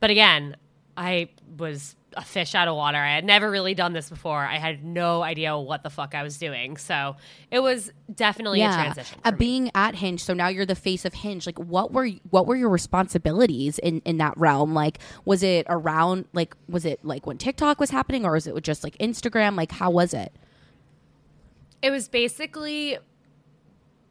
But again, I was a fish out of water. I had never really done this before. I had no idea what the fuck I was doing. So it was definitely a transition. Uh, being at Hinge, so now you're the face of Hinge. Like, what were what were your responsibilities in in that realm? Like, was it around like was it like when TikTok was happening, or was it just like Instagram? Like, how was it? It was basically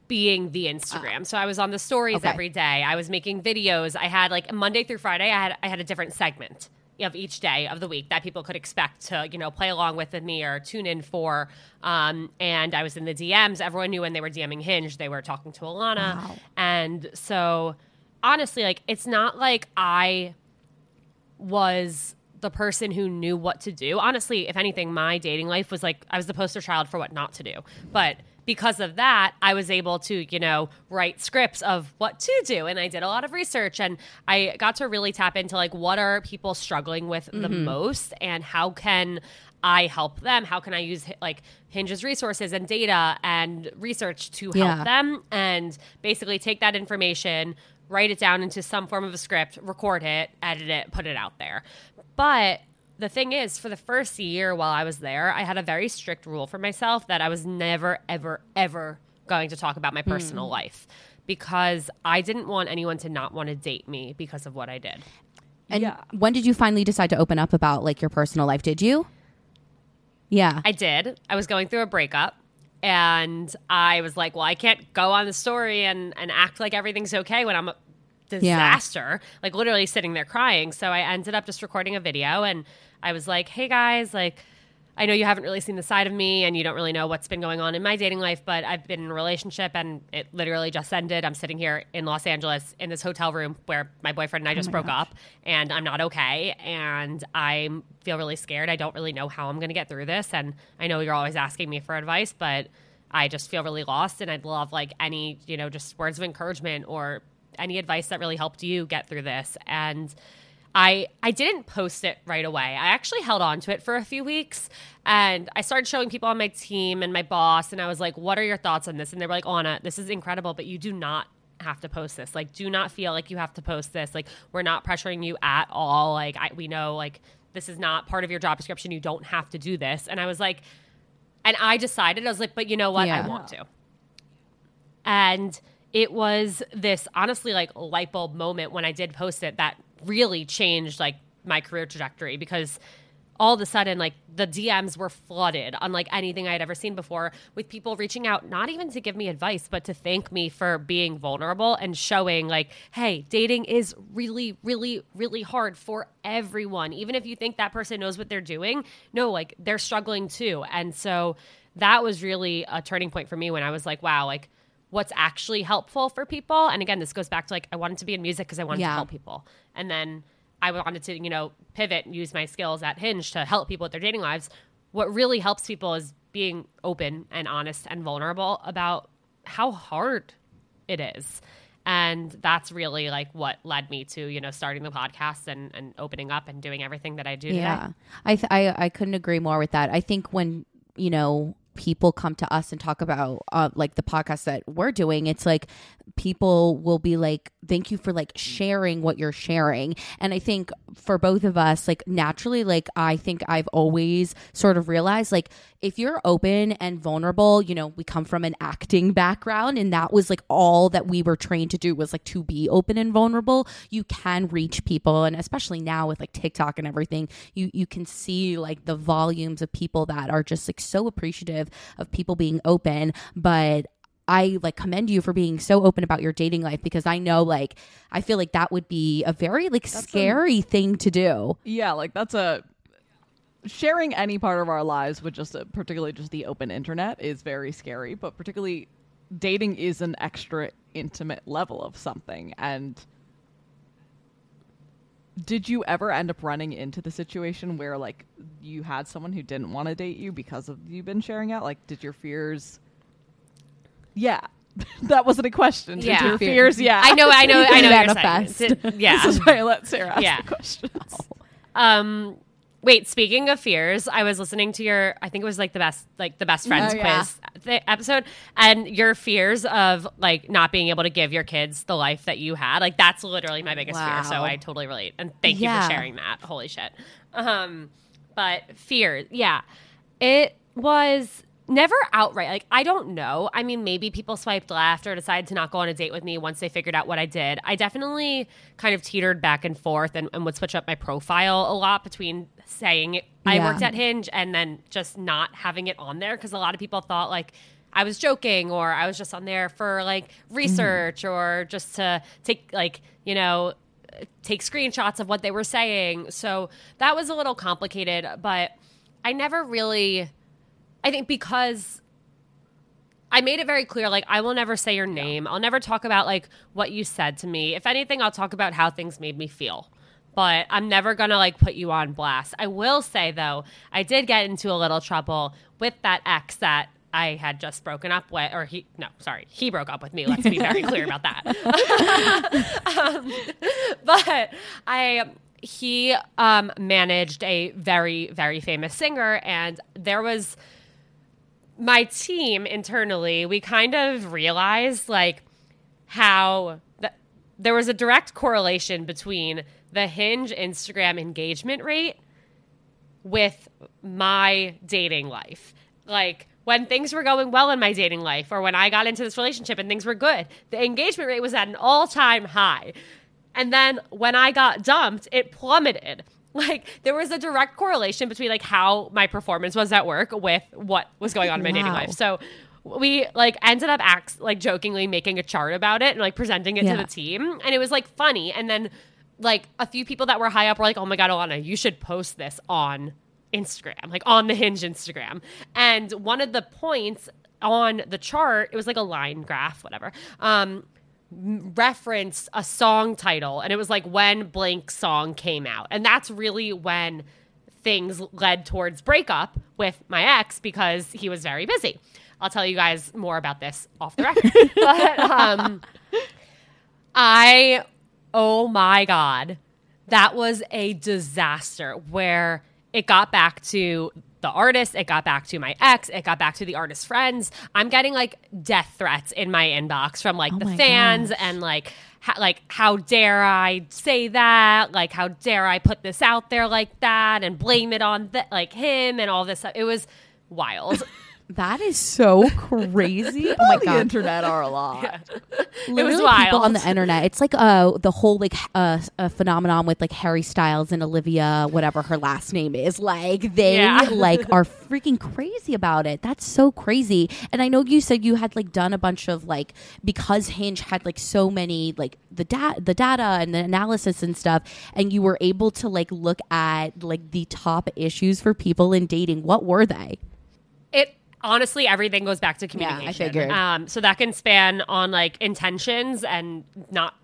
being the Instagram. so I was on the stories Okay. every day. I was making videos. I had like Monday through Friday, I had I had a different segment. Of each day of the week that people could expect to, you know, play along with me or tune in for. Um, and I was in the DMs. Everyone knew when they were DMing Hinge, they were talking to Ilana. Wow. And so honestly, like it's not like I was the person who knew what to do. Honestly, if anything, my dating life was like I was the poster child for what not to do. But because of that, I was able to, you know, write scripts of what to do. And I did a lot of research and I got to really tap into like what are people struggling with the mm-hmm. most and how can I help them? How can I use like Hinge's resources and data and research to help Yeah. them and basically take that information, write it down into some form of a script, record it, edit it, put it out there. But the thing is, for the first year while I was there, I had a very strict rule for myself that I was never, ever, ever going to talk about my personal hmm. life because I didn't want anyone to not want to date me because of what I did. And Yeah. when did you finally decide to open up about like your personal life? Did you? Yeah. I did. I was going through a breakup and I was like, well, I can't go on the story and, and act like everything's okay when I'm disaster, like literally sitting there crying. So I ended up just recording a video and I was like, hey guys, like, I know you haven't really seen the side of me and you don't really know what's been going on in my dating life, but I've been in a relationship and it literally just ended. I'm sitting here in Los Angeles in this hotel room where my boyfriend and I oh just broke up and I'm not okay and I feel really scared. I don't really know how I'm going to get through this and I know you're always asking me for advice, but I just feel really lost and I'd love like any, you know, just words of encouragement or any advice that really helped you get through this. And I I didn't post it right away. I actually held on to it for a few weeks and I started showing people on my team and my boss and I was like, "What are your thoughts on this?" And they were like, "Anna, this is incredible, but you do not have to post this. Like do not feel like you have to post this. Like we're not pressuring you at all. Like I, we know like this is not part of your job description. You don't have to do this." And I was like and I decided I was like, "But you know what? I want to." And it was this honestly like light bulb moment when I did post it that really changed like my career trajectory because all of a sudden like the DMs were flooded unlike anything I had ever seen before with people reaching out not even to give me advice but to thank me for being vulnerable and showing like hey dating is really really really hard for everyone. Even if you think that person knows what they're doing no like they're struggling too. And so that was really a turning point for me when I was like wow like what's actually helpful for people. And again, this goes back to like I wanted to be in music because I wanted to help people. And then I wanted to, you know, pivot and use my skills at Hinge to help people with their dating lives. What really helps people is being open and honest and vulnerable about how hard it is. And that's really like what led me to, you know, starting the podcast and, and opening up and doing everything that I do Yeah. I, th- I I couldn't agree more with that. I think when you know people come to us and talk about uh, like the podcast that we're doing, it's like people will be like, "Thank you for like sharing what you're sharing." And I think for both of us, like naturally, like I think I've always sort of realized like if you're open and vulnerable, you know, we come from an acting background, and that was like all that we were trained to do was like to be open and vulnerable. You can reach people, and especially now with like TikTok and everything, you you can see like the volumes of people that are just like so appreciative of people being open, but. I like commend you for being so open about your dating life because I know like I feel like that would be a very like scary thing to do. Yeah, like that's a sharing any part of our lives with just a, particularly just the open internet is very scary, but particularly dating is an extra intimate level of something and did you ever end up running into the situation where like you had someone who didn't want to date you because of you've been sharing out like did your fears yeah <laughs> that wasn't a question did Yeah. your fears yeah I know, I know, I know. what you're Manifest. Did- yeah. <laughs> this is why i let sarah ask Yeah. the questions Um, wait. Speaking of fears, I was listening to your. I think it was like the best, like the best friends Oh, yeah. quiz th- episode, and your fears of like not being able to give your kids the life that you had. Like that's literally my biggest fear. So I totally relate, and thank you for sharing that. Holy shit. Um, but fear, yeah, it was never outright like i don't know i mean maybe people swiped left or decided to not go on a date with me once they figured out what i did i definitely kind of teetered back and forth and, and would switch up my profile a lot between saying i Yeah. worked at hinge and then just not having it on there because a lot of people thought like i was joking or i was just on there for like research mm-hmm. or just to take like you know take screenshots of what they were saying. So that was a little complicated, but I never really I think because I made it very clear like I will never say your name. I'll never talk about like what you said to me. If anything, I'll talk about how things made me feel. But I'm never going to like put you on blast. I will say though, I did get into a little trouble with that ex that I had just broken up with, or he, no, sorry, he broke up with me. Let's be very clear about that. <laughs> um, but I, he um, managed a very, very famous singer, and there was my team internally, we kind of realized like how th- there was a direct correlation between the Hinge Instagram engagement rate with my dating life. Like when things were going well in my dating life or when I got into this relationship and things were good, the engagement rate was at an all time high. And then when I got dumped, it plummeted. <laughs> Like there was a direct correlation between like how my performance was at work with what was going on in my dating life. So we like ended up acts like jokingly making a chart about it and like presenting it Yeah. to the team. And it was like funny. And then like a few people that were high up were like, oh my God, Ilana, you should post this on Instagram, like on the Hinge Instagram. And one of the points on the chart, it was like a line graph, whatever, um, referenced a song title. And it was like when blank song came out. And that's really when things led towards breakup with my ex because he was very busy. I'll tell you guys more about this off the record. <laughs> but um, I, oh my God, that was a disaster where it got back to the artist, it got back to my ex, it got back to the artist's friends. I'm getting like death threats in my inbox from like oh the fans gosh. and like ha- like how dare I say that? Like how dare I put this out there like that and blame it on th- like him and all this stuff. It was wild. <laughs> That is so crazy. <laughs> oh my the god. internet are a lot. <laughs> Literally people wild. on the internet. It's like uh the whole like uh, uh phenomenon with like Harry Styles and Olivia, whatever her last name is. Like they Yeah. <laughs> like are freaking crazy about it. That's so crazy. And I know you said you had like done a bunch of like because Hinge had like so many like the data the data and the analysis and stuff and you were able to like look at like the top issues for people in dating. What were they? it honestly everything goes back to communication. I communication. figured. Um, so that can span on like intentions and not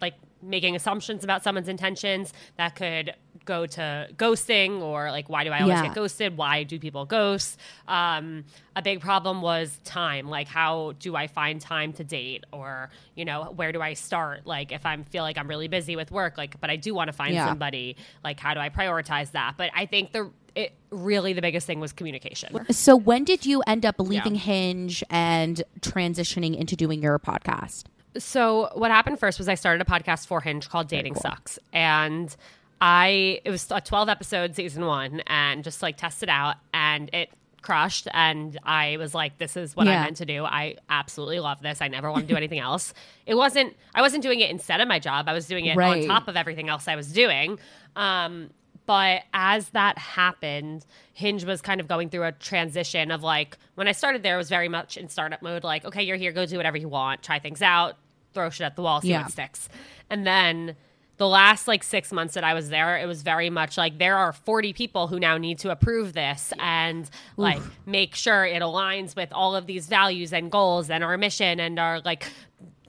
like making assumptions about someone's intentions. That could go to ghosting or like why do I always Yeah. get ghosted? Why do people ghost? Um, a big problem was time. Like how do I find time to date or you know where do I start? Like if I feel like I'm really busy with work, like but I do want to find Yeah. somebody. Like how do I prioritize that? But I think the it really the biggest thing was communication. So when did you end up leaving Yeah. Hinge and transitioning into doing your podcast? So what happened first was I started a podcast for Hinge called Dating Sucks, and I it was a twelve episode season one, and just like tested out, and it crushed. And I was like, "This is what Yeah. I meant to do. I absolutely love this. I never want to do anything else." It wasn't. I wasn't doing it instead of my job. I was doing it Right. on top of everything else I was doing. Um, but as that happened, Hinge was kind of going through a transition of like when I started there, it was very much in startup mode. Like, okay, you're here, go do whatever you want, try things out, throw shit at the wall, see Yeah. what sticks. And then the last like six months that I was there, it was very much like there are 40 people who now need to approve this and like make sure it aligns with all of these values and goals and our mission and our like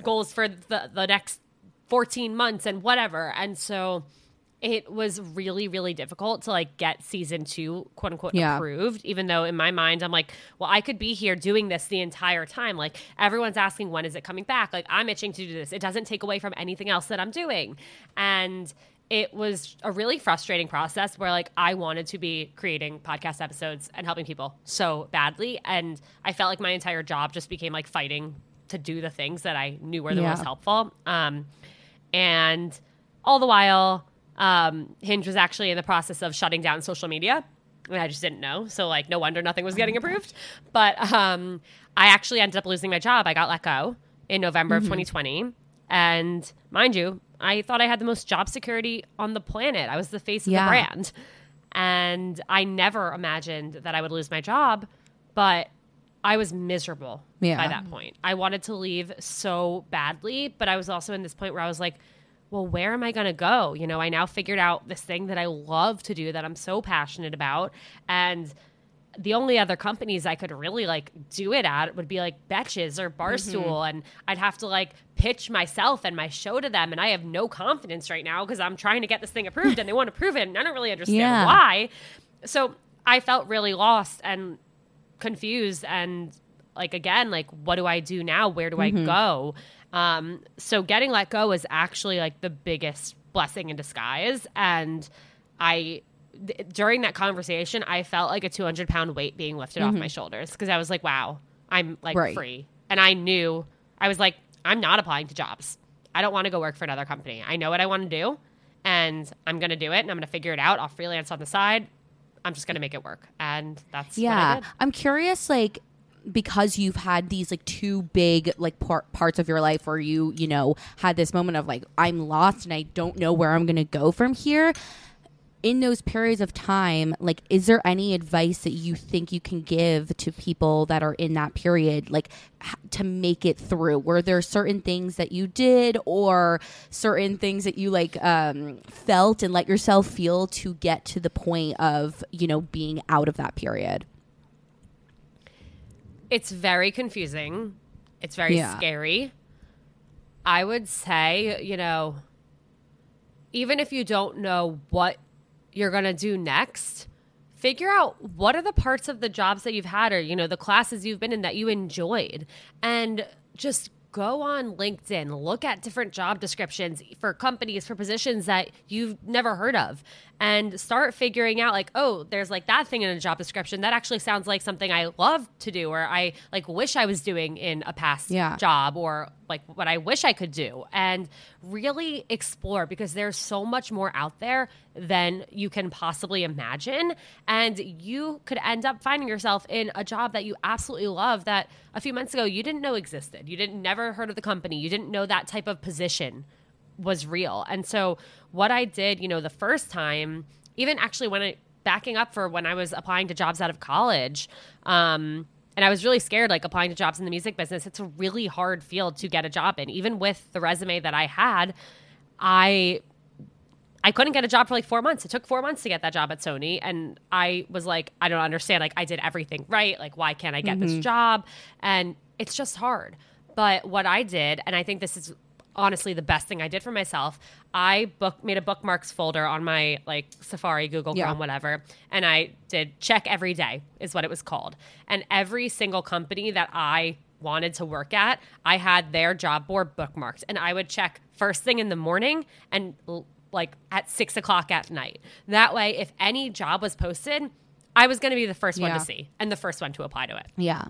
goals for the, the next 14 months and whatever. And so it was really, really difficult to like get season two, quote unquote, Yeah. approved. Even though in my mind, I'm like, well, I could be here doing this the entire time. Like everyone's asking, when is it coming back? Like I'm itching to do this. It doesn't take away from anything else that I'm doing. And it was a really frustrating process where like I wanted to be creating podcast episodes and helping people so badly. And I felt like my entire job just became like fighting to do the things that I knew were the Yeah. most helpful. Um, and all the while, um, Hinge was actually in the process of shutting down social media. And I just didn't know. So, like, no wonder nothing was getting approved. But um, I actually ended up losing my job. I got let go in November of 2020. And mind you, I thought I had the most job security on the planet. I was the face of Yeah. the brand. And I never imagined that I would lose my job. But I was miserable Yeah. by that point. I wanted to leave so badly, but I was also in this point where I was like, well, where am I going to go? You know, I now figured out this thing that I love to do that I'm so passionate about. And the only other companies I could really like do it at would be like Betches or Barstool. Mm-hmm. And I'd have to like pitch myself and my show to them. And I have no confidence right now because I'm trying to get this thing approved and they want to prove it. And I don't really understand Yeah. why. So I felt really lost and confused and like again like what do i do now where do Mm-hmm. i go um so getting let go was actually like the biggest blessing in disguise and i th- during that conversation i felt like a 200 pound weight being lifted off my shoulders because i was like wow i'm like Mm-hmm. Right. free and i knew i was like i'm not applying to jobs i don't want to go work for another company i know what i want to do and i'm going to do it and i'm going to figure it out i'll freelance on the side i'm just going to make it work and that's what I Yeah. did. I'm curious, like, because you've had these like two big like par- parts of your life where you you know had this moment of like i'm lost and i don't know where i'm gonna go from here in those periods of time like is there any advice that you think you can give to people that are in that period like h- to make it through? Were there certain things that you did or certain things that you like um, felt and let yourself feel to get to the point of you know being out of that period It's very confusing. It's very Yeah. scary. I would say, you know, even if you don't know what you're going to do next, figure out what are the parts of the jobs that you've had or, you know, the classes you've been in that you enjoyed and just go on LinkedIn, look at different job descriptions for companies for positions that you've never heard of and start figuring out like, oh, there's like that thing in a job description that actually sounds like something I love to do or I like wish I was doing in a past Yeah. job or like what I wish I could do and really explore because there's so much more out there than you can possibly imagine and you could end up finding yourself in a job that you absolutely love that a few months ago you didn't know existed. You didn't never heard of the company. You didn't know that type of position was real. And so what I did, you know, the first time, even actually when I backing up for when I was applying to jobs out of college, um, and I was really scared, like applying to jobs in the music business. It's a really hard field to get a job in. Even with the resume that I had, I I couldn't get a job for like four months. It took four months to get that job at Sony. And I was like, I don't understand. Like, I did everything right. Like, why can't I get this job? And it's just hard. But what I did, and I think this is honestly the best thing I did for myself, I book made a bookmarks folder on my like Safari, Google Yeah. Chrome, whatever. And I did check every day, is what it was called. And every single company that I wanted to work at, I had their job board bookmarked. And I would check first thing in the morning and like at six o'clock at night. That way, if any job was posted, I was going to be the first one Yeah. to see and the first one to apply to it. yeah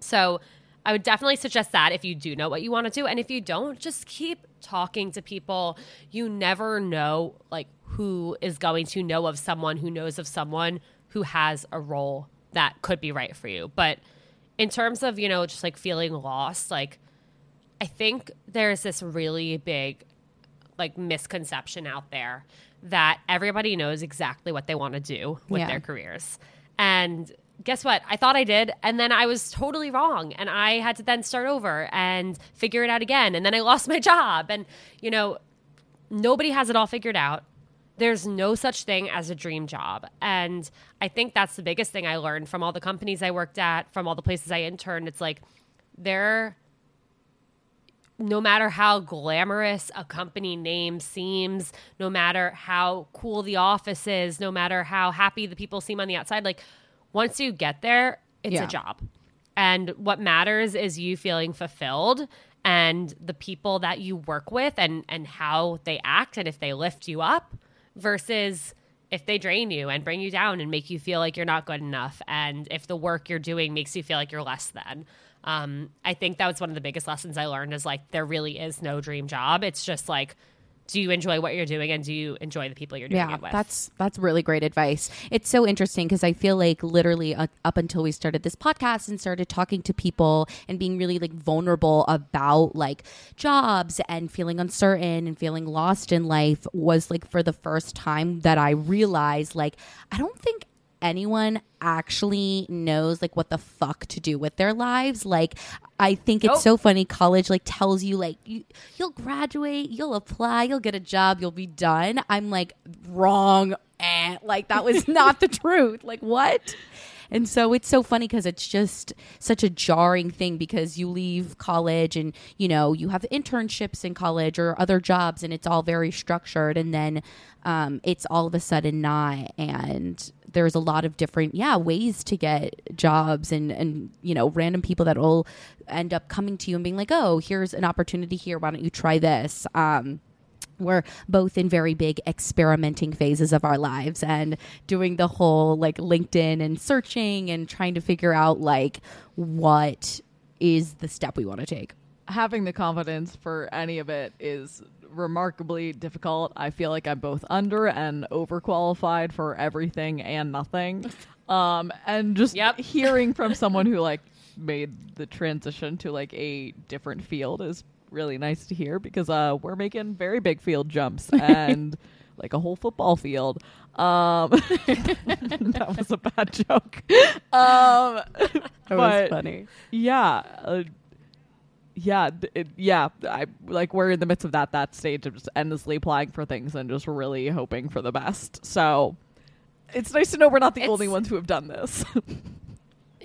So I would definitely suggest that if you do know what you want to do. And if you don't, just keep talking to people. You never know like who is going to know of someone who knows of someone who has a role that could be right for you. But in terms of, you know, just like feeling lost, like I think there's this really big like misconception out there that everybody knows exactly what they want to do with Yeah. their careers. And guess what? I thought I did and then I was totally wrong and I had to then start over and figure it out again and then I <laughs> lost my job and you know nobody has it all figured out. There's no such thing as a dream job. And I think that's the biggest thing I learned from all the companies I worked at, from all the places I interned. It's like there no matter how glamorous a company name seems, no matter how cool the office is, no matter how happy the people seem on the outside, like once you get there, it's Yeah. a job. And what matters is you feeling fulfilled and the people that you work with and and how they act and if they lift you up versus if they drain you and bring you down and make you feel like you're not good enough and if the work you're doing makes you feel like you're less than um, i think that was one of the biggest lessons i learned is like there really is no dream job it's just like do you enjoy what you're doing and do you enjoy the people you're doing yeah it with that's that's really great advice it's so interesting because i feel like literally uh, up until we started this podcast and started talking to people and being really like vulnerable about like jobs and feeling uncertain and feeling lost in life was like for the first time that i realized like i don't think anyone actually knows like what the fuck to do with their lives. Like I think it's Nope. so funny college like tells you like you, you'll graduate, you'll apply, you'll get a job, you'll be done. I'm like wrong. Eh. Like that was <laughs> not the truth. Like what? And so it's so funny because it's just such a jarring thing because you leave college and you know you have internships in college or other jobs and it's all very structured and then um, it's all of a sudden not and there's a lot of different yeah ways to get jobs and and you know random people that will end up coming to you and being like oh here's an opportunity here why don't you try this um, we're both in very big experimenting phases of our lives and doing the whole like LinkedIn and searching and trying to figure out like what is the step we want to take. having the confidence for any of it is remarkably difficult. I feel like I'm both under and overqualified for everything and nothing. <laughs> Um, and just Yep. hearing from <laughs> someone who like made the transition to like a different field is really nice to hear because uh we're making very big field jumps <laughs> and like a whole football field. Um that was a bad joke. Um but- funny. yeah uh, yeah it, yeah i like we're in the midst of that that stage of just endlessly applying for things and just really hoping for the best so it's nice to know we're not the It's- only ones who have done this <laughs>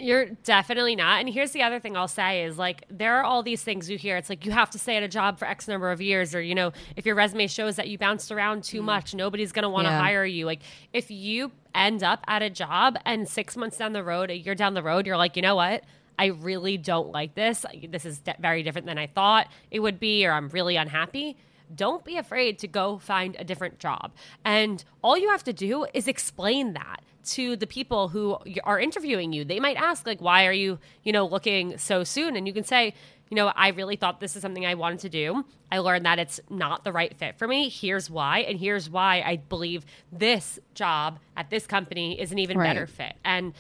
You're definitely not. And here's the other thing I'll say is like there are all these things you hear. It's like you have to stay at a job for X number of years, or you know, if your resume shows that you bounced around too mm. much, nobody's gonna want to Yeah. hire you. Like if you end up at a job and six months down the road, a year down the road, you're like, you know what? I really don't like this. This is very different than I thought it would be, or I'm really unhappy. Don't be afraid to go find a different job. And all you have to do is explain that to the people who are interviewing you. They might ask like why are you, you know, looking so soon and you can say, you know, I really thought this is something I wanted to do. I learned that it's not the right fit for me. Here's why and here's why I believe this job at this company is an even Right. better fit. And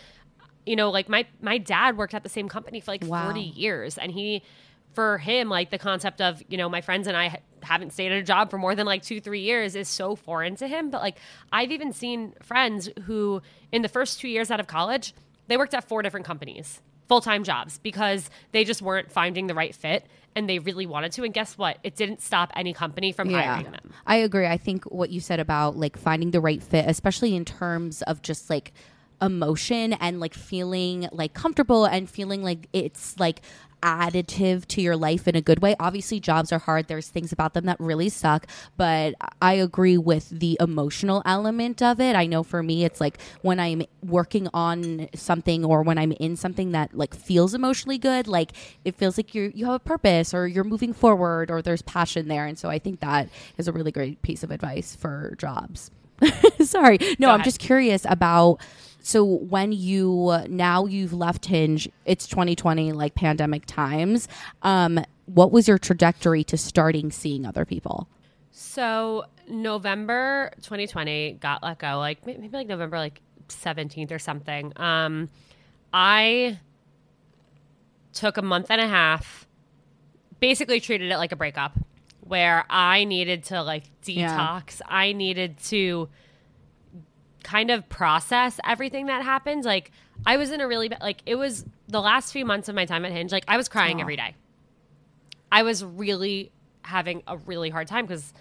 you know, like my my dad worked at the same company for like Wow. 40 years and he for him like the concept of, you know, my friends and I ha- haven't stayed at a job for more than like 2 3 years is so foreign to him, but like I've even seen friends who in the first 2 years out of college, they worked at four different companies, full-time jobs because they just weren't finding the right fit and they really wanted to and guess what? It didn't stop any company from hiring them. I agree. I think what you said about like finding the right fit, especially in terms of just like emotion and like feeling like comfortable and feeling like it's like additive to your life in a good way. Obviously, jobs are hard. There's things about them that really suck, but I agree with the emotional element of it. I know for me, it's like when I'm working on something or when I'm in something that like feels emotionally good, like it feels like you you have a purpose or you're moving forward or there's passion there. And so I think that is a really great piece of advice for jobs. <laughs> Sorry. No, I'm just curious about so when you now you've left Hinge, it's 2020 like pandemic times. Um what was your trajectory to starting seeing other people? So November 2020 got let go, like maybe like November like 17th or something. Um, I took a month and a half, basically treated it like a breakup, where I needed to like Yeah. detox. I needed to kind of process everything that happened. Like I was in a really bad, like it was the last few months of my time at Hinge. Like I was crying Aw. every day. I was really having a really hard time because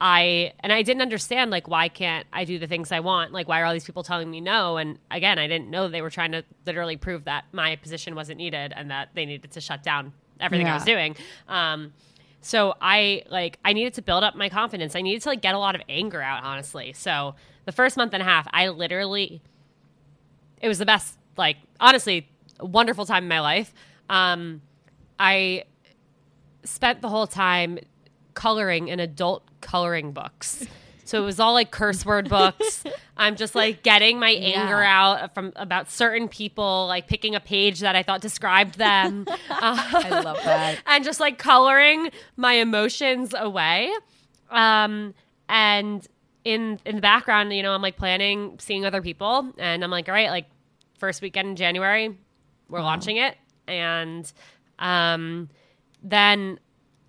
I and I didn't understand like why can't I do the things I want? Like why are all these people telling me no? And again, I didn't know they were trying to literally prove that my position wasn't needed and that they needed to shut down everything I was doing. Um, so I like I needed to build up my confidence. I needed to like get a lot of anger out, honestly. So the first month and a half, I literally it was the best, like honestly, wonderful time in my life. Um, I spent the whole time coloring in adult coloring books. So it was all like curse word books. <laughs> I'm just like getting my anger Yeah. out from about certain people, like picking a page that I thought described them. Uh, <laughs> <laughs> I love that. and just like coloring my emotions away. Um, and in in the background, you know, I'm like planning seeing other people, and I'm like, all right, like first weekend in January, we're launching it, and um, then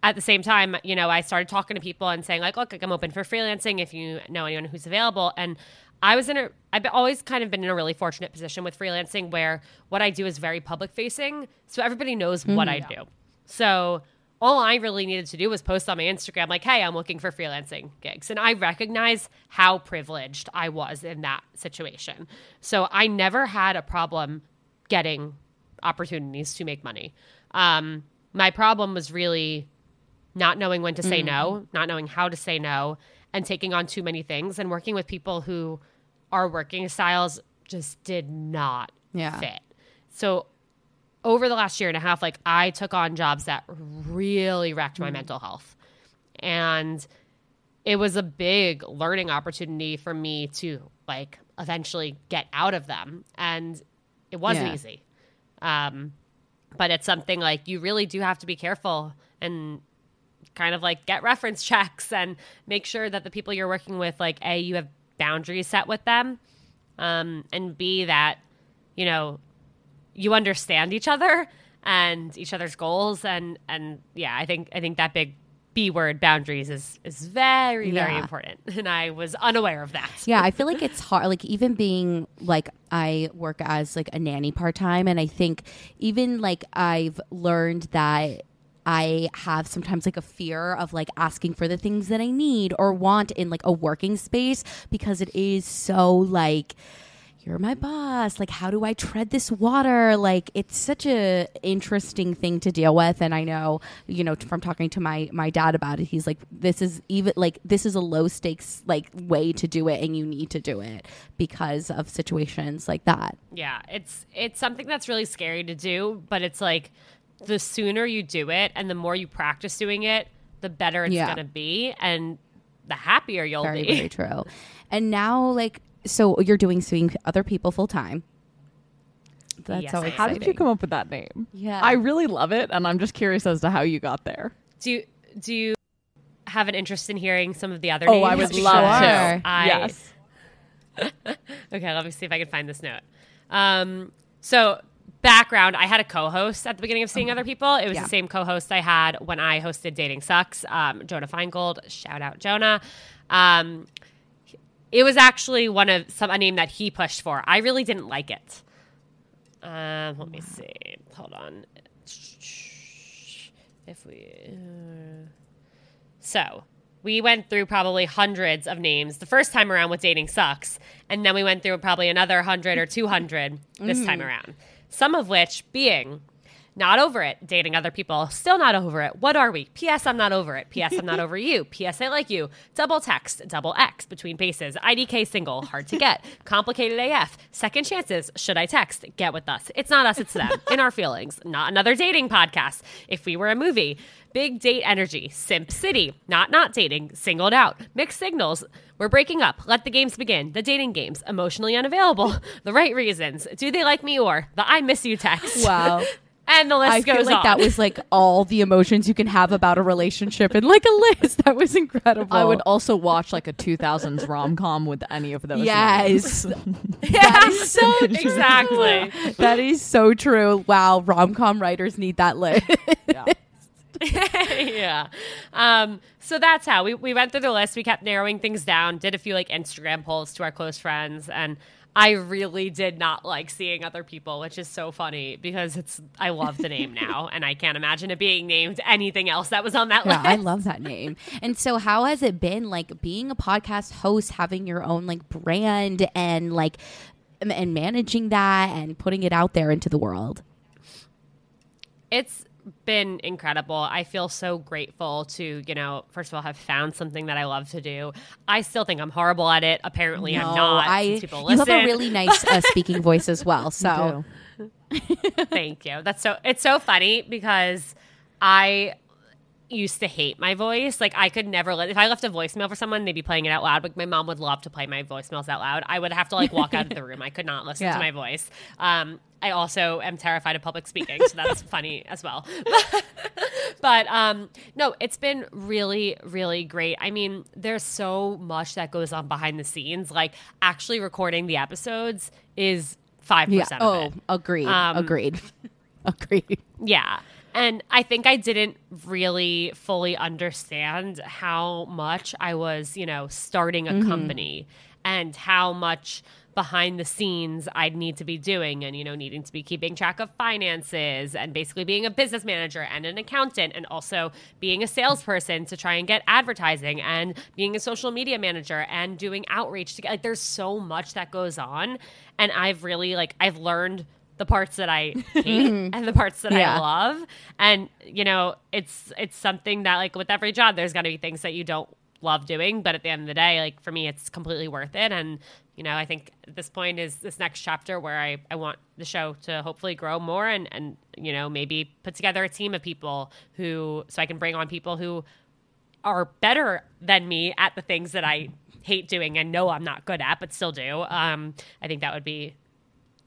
at the same time, you know, I started talking to people and saying like, look, like, I'm open for freelancing if you know anyone who's available, and I was in a I've always kind of been in a really fortunate position with freelancing where what I do is very public facing, so everybody knows what I do. So all I really needed to do was post on my Instagram like, "Hey, I'm looking for freelancing gigs." And I recognize how privileged I was in that situation. So I never had a problem getting opportunities to make money. Um, my problem was really not knowing when to say no, not knowing how to say no, and taking on too many things and working with people who our working styles just did not Yeah. fit. So over the last year and a half, like I took on jobs that really wrecked my mental health. And it was a big learning opportunity for me to like eventually get out of them. And it wasn't Yeah. easy. Um, but it's something like you really do have to be careful and kind of like get reference <laughs> checks and make sure that the people you're working with like a you have boundaries set with them um, and b that you know you understand each other and each other's goals and and yeah i think i think that big b word boundaries is is very very Yeah. important and i was unaware of that Yeah, I feel <laughs> like it's hard. Like even being like I work as like a nanny part time, and I think even like I've learned that I have sometimes like a fear of like asking for the things that I need or want in like a working space because it is so like you're my boss. Like how do i tread this water? Like it's such a interesting thing to deal with. And i know you know from talking to my my dad about it he's like this is even like this is a low stakes like way to do it and you need to do it because of situations like that. Yeah, it's it's something that's really scary to do, but it's like the sooner you do it and the more you practice doing it, the better it's Yeah. going to be and the happier you'll very be. very true. And now like so you're doing seeing other people full time that's Yes, so I am. How did you come up with that name? Yeah. I really love it, and I'm just curious as to how you got there. Do you, do you have an interest in hearing some of the other Oh, names? I would Because love Sure. to. I- yes. <laughs> Okay, let me see if I can find this note. Um, so background, I had a co-host at the beginning of Seeing Other People. It was Yeah. the same co-host I had when I hosted Dating Sucks. Um, Jonah Feingold, shout out Jonah. Um, it was actually one of some a name that he pushed for. I really didn't like it. Um, let me see. Hold on. If we. uh, so we went through probably hundreds of names the first time around with Dating Sucks. And then we went through probably another 100 or 200 this time around. Some of which being not over it, dating other people, still not over it. What are we? P.S. I'm not over it. P.S. I'm not over you. <laughs> P.S. I like you. Double text, double X between paces. IDK single, hard to get. <laughs> Complicated AF. Second chances. Should I text? Get with us. It's not us, it's them. In our feelings. Not another dating podcast. If we were a movie. Big date energy. Simp City. Not not dating. Singled out. Mixed signals. We're breaking up. Let the games begin. The dating games. Emotionally unavailable. <laughs> The right reasons. Do they like me or the I miss you text? wow And the list I goes feel like on. that was like all the emotions you can have about a relationship and like a list. That was incredible. I would also watch like a 2000s rom com with any of those. names. <laughs> <laughs> Yes. that is <laughs> so exactly. That is so true. Wow, rom com writers need that list. Yeah. yeah. Um, so that's how we, we went through the list. We kept narrowing things down, did a few like Instagram polls to our close friends, and I really did not like seeing other people, which is so funny because it's I love the name now, <laughs> and I can't imagine it being named anything else that was on that Yeah, list. I love that name. And so how has it been like being a podcast host, having your own like brand and like and managing that and putting it out there into the world? it's been incredible. I feel so grateful to, you know, first of all, have found something that I love to do. I still think I'm horrible at it. Apparently, I'm not. I you have a really <laughs> nice uh, speaking voice as well. So. Thank you. That's so it's so funny because I used to hate my voice. Like I could never let if I left a voicemail for someone, they'd be playing it out loud. Like my mom would love to play my voicemails out loud. I would have to like walk out of the room. I could not listen Yeah. to my voice. Um, I also am terrified of public speaking, so that's <laughs> funny as well. <laughs> but um, no, it's been really, really great. I mean, there's so much that goes on behind the scenes. Like actually recording the episodes is five yeah. percent. Oh, it. agreed. Um, agreed. <laughs> agreed. Yeah. And I think I didn't really fully understand how much I was, you know, starting a mm-hmm. company and how much behind the scenes I'd need to be doing and you know needing to be keeping track of finances and basically being a business manager and an accountant and also being a salesperson to try and get advertising and being a social media manager and doing outreach to get like there's so much that goes on. And I've really like I've learned the parts that I <laughs> hate and the parts that Yeah. I love. And you know, it's it's something that like with every job there's going to be things that you don't love doing, but at the end of the day, like for me it's completely worth it and you know, I think this point is this next chapter where I, I want the show to hopefully grow more and, and, you know, maybe put together a team of people who, so I can bring on people who are better than me at the things that I hate doing and know I'm not good at, but still do. Um, I think that would be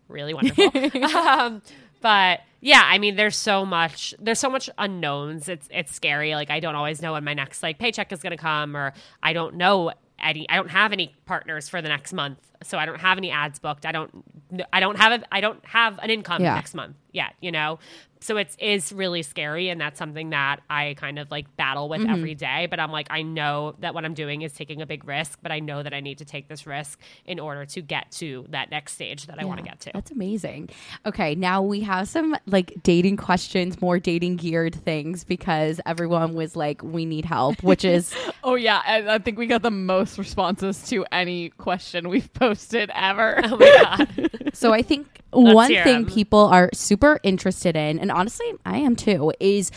really wonderful. <laughs> um, but yeah, I mean, there's so much, there's so much unknowns. It's, it's scary. Like I don't always know when my next like paycheck is going to come, or I don't know any, I don't have any partners for the next month. So I don't have any ads booked. I don't, I don't have, a, I don't have an income Yeah. next month yet, you know? So it's is really scary and that's something that I kind of like battle with mm-hmm. every day, but I'm like I know that what I'm doing is taking a big risk, but I know that I need to take this risk in order to get to that next stage that I want to get to. That's amazing. Okay, now we have some like dating questions, more dating geared things because everyone was like, we need help, which is <laughs> Oh yeah, and I think we got the most responses to any question we've posted ever. <laughs> Oh my god. <laughs> so I think one thing people are super interested in, and honestly, I am too, is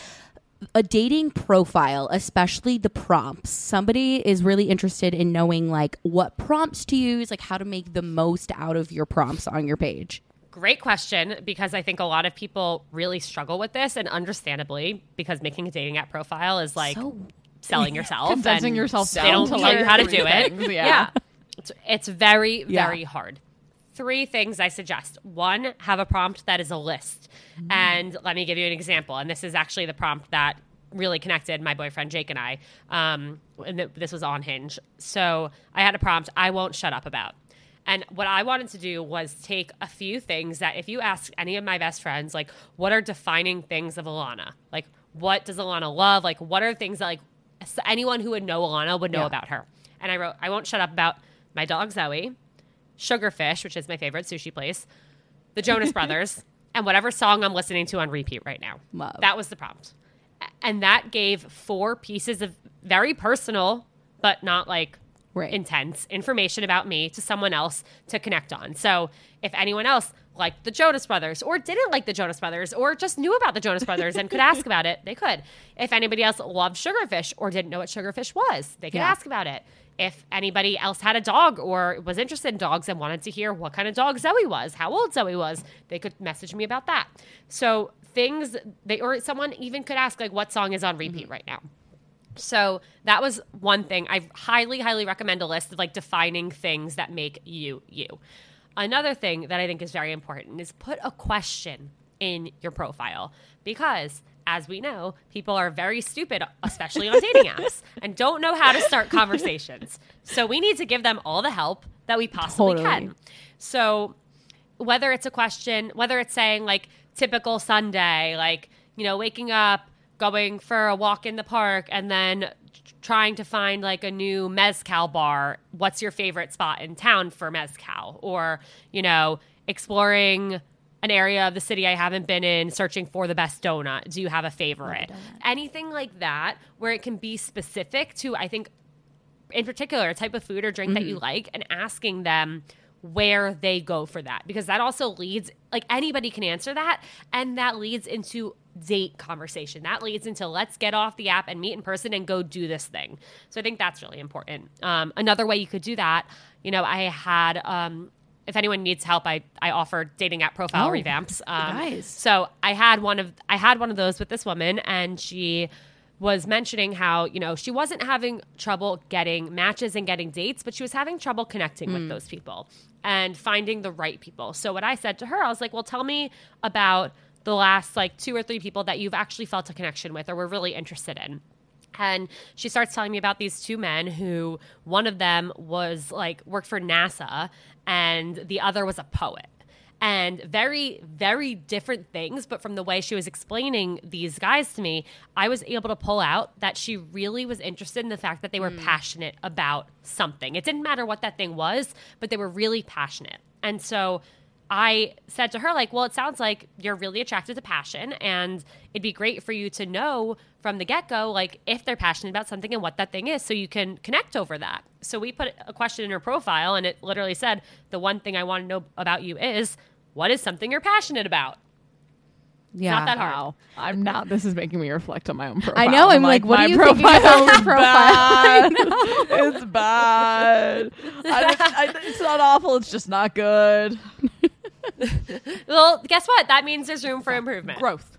a dating profile, especially the prompts. Somebody is really interested in knowing like what prompts to use, like how to make the most out of your prompts on your page. Great question because I think a lot of people really struggle with this and understandably because making a dating app profile is like So selling yourself <laughs> Condensing and yourself they don't to, tell you how to do it. things, yeah. It's, it's very, Yeah. very hard. Three things I suggest. One, have a prompt that is a list. And let me give you an example. And this is actually the prompt that really connected my boyfriend Jake and I. Um, and th- this was on Hinge. So I had a prompt I won't shut up about. And what I wanted to do was take a few things that if you ask any of my best friends, like, what are defining things of Ilana? Like, what does Ilana love? Like, what are things that, like, anyone who would know Ilana would know Yeah. about her? And I wrote, I won't shut up about my dog Zoe, Sugarfish, which is my favorite sushi place, the Jonas <laughs> Brothers, and whatever song I'm listening to on repeat right now. Love. That was the prompt. And that gave four pieces of very personal, but not like Right. intense information about me to someone else to connect on. So if anyone else liked the Jonas Brothers or didn't like the Jonas Brothers or just knew about the Jonas Brothers and could ask about it, they could. If anybody else loved Sugarfish or didn't know what Sugarfish was, they could Yeah. ask about it. If anybody else had a dog or was interested in dogs and wanted to hear what kind of dog Zoe was, how old Zoe was, they could message me about that. So things they or someone even could ask like what song is on repeat mm-hmm. right now. So that was one thing. I highly, highly recommend a list of like defining things that make you you. Another thing that I think is very important is put a question in your profile because as we know, people are very stupid, especially on dating <laughs> apps, and don't know how to start conversations. So we need to give them all the help that we possibly Totally. can. So whether it's a question, whether it's saying like typical Sunday, like, you know, waking up, going for a walk in the park, and then trying to find like a new Mezcal bar. What's your favorite spot in town for Mezcal? Or, you know, exploring an area of the city I haven't been in, searching for the best donut. Do you have a favorite? Anything like that where it can be specific to, I think, in particular a type of food or drink that you like and asking them where they go for that. Because that also leads like anybody can answer that and that leads into date conversation. That leads into let's get off the app and meet in person and go do this thing. So i think that's really important. Um, another way you could do that you know i had um, if anyone needs help i, I offer dating app profile Oh, revamps um, nice. so I had one of I had one of those with this woman, and she was mentioning how you know she wasn't having trouble getting matches and getting dates, but she was having trouble connecting with those people and finding the right people. So what I said to her, I was like, "Well, tell me about the last like two or three people that you've actually felt a connection with or were really interested in." And she starts telling me about these two men who one of them was like worked for NASA and the other was a poet. and very, very different things. But from the way she was explaining these guys to me, I was able to pull out that she really was interested in the fact that they were hmm. passionate about something. It didn't matter what that thing was, but they were really passionate. And so I said to her, like, well, it sounds like you're really attracted to passion, and it'd be great for you to know from the get go, like, if they're passionate about something and what that thing is, so you can connect over that. So we put a question in her profile, and it literally said, the one thing I want to know about you is what is something you're passionate about? Yeah. Not that hard. Wow. I'm not. This is making me reflect on my own profile. I know, I'm like, what my are you thinking about your profile? <laughs> bad. it's bad. I, I, it's not awful. It's just not good. Well, guess what? That means there's room for improvement. Growth.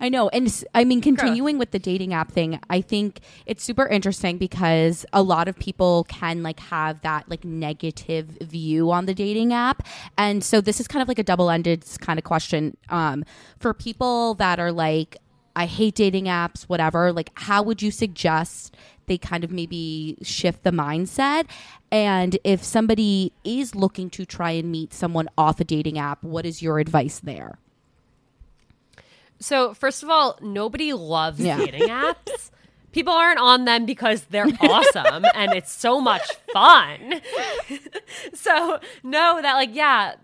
I know. And I mean, continuing with the dating app thing, I think it's super interesting because a lot of people can like have that like negative view on the dating app. And so this is kind of like a double ended kind of question. Um, for people that are like, I hate dating apps, whatever, like, how would you suggest they kind of maybe shift the mindset? And if somebody is looking to try and meet someone off a dating app, what is your advice there? So, first of all, nobody loves Yeah. dating <laughs> apps. People aren't on them because they're awesome and it's so much fun. <laughs> so, know that, like, yeah,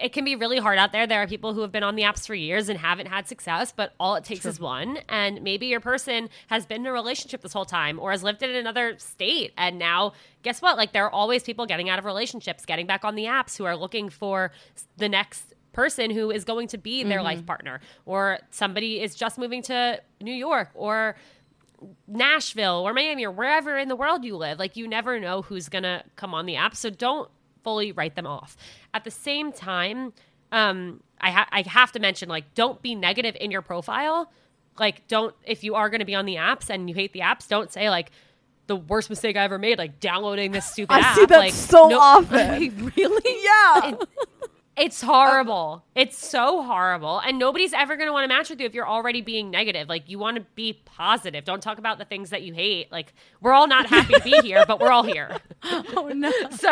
it can be really hard out there. There are people who have been on the apps for years and haven't had success, but all it takes is one. And maybe your person has been in a relationship this whole time or has lived in another state. And now, guess what? Like, there are always people getting out of relationships, getting back on the apps who are looking for the next person who is going to be their life mm-hmm. partner. Or somebody is just moving to New York or Nashville or Miami or wherever in the world you live. Like you never know who's gonna come on the app, so don't fully write them off. At the same time, um, I ha- I have to mention like don't be negative in your profile. Like don't if you are gonna be on the apps and you hate the apps, don't say like the worst mistake I ever made, like downloading this stupid I app. see that like, so no- <laughs> often. really? Yeah. It's oh. horrible. It's so horrible. And nobody's ever going to want to match with you if you're already being negative. Like, you want to be positive. Don't talk about the things that you hate. Like, we're all not happy to be <laughs> here, but we're all here. Oh, no. <laughs> So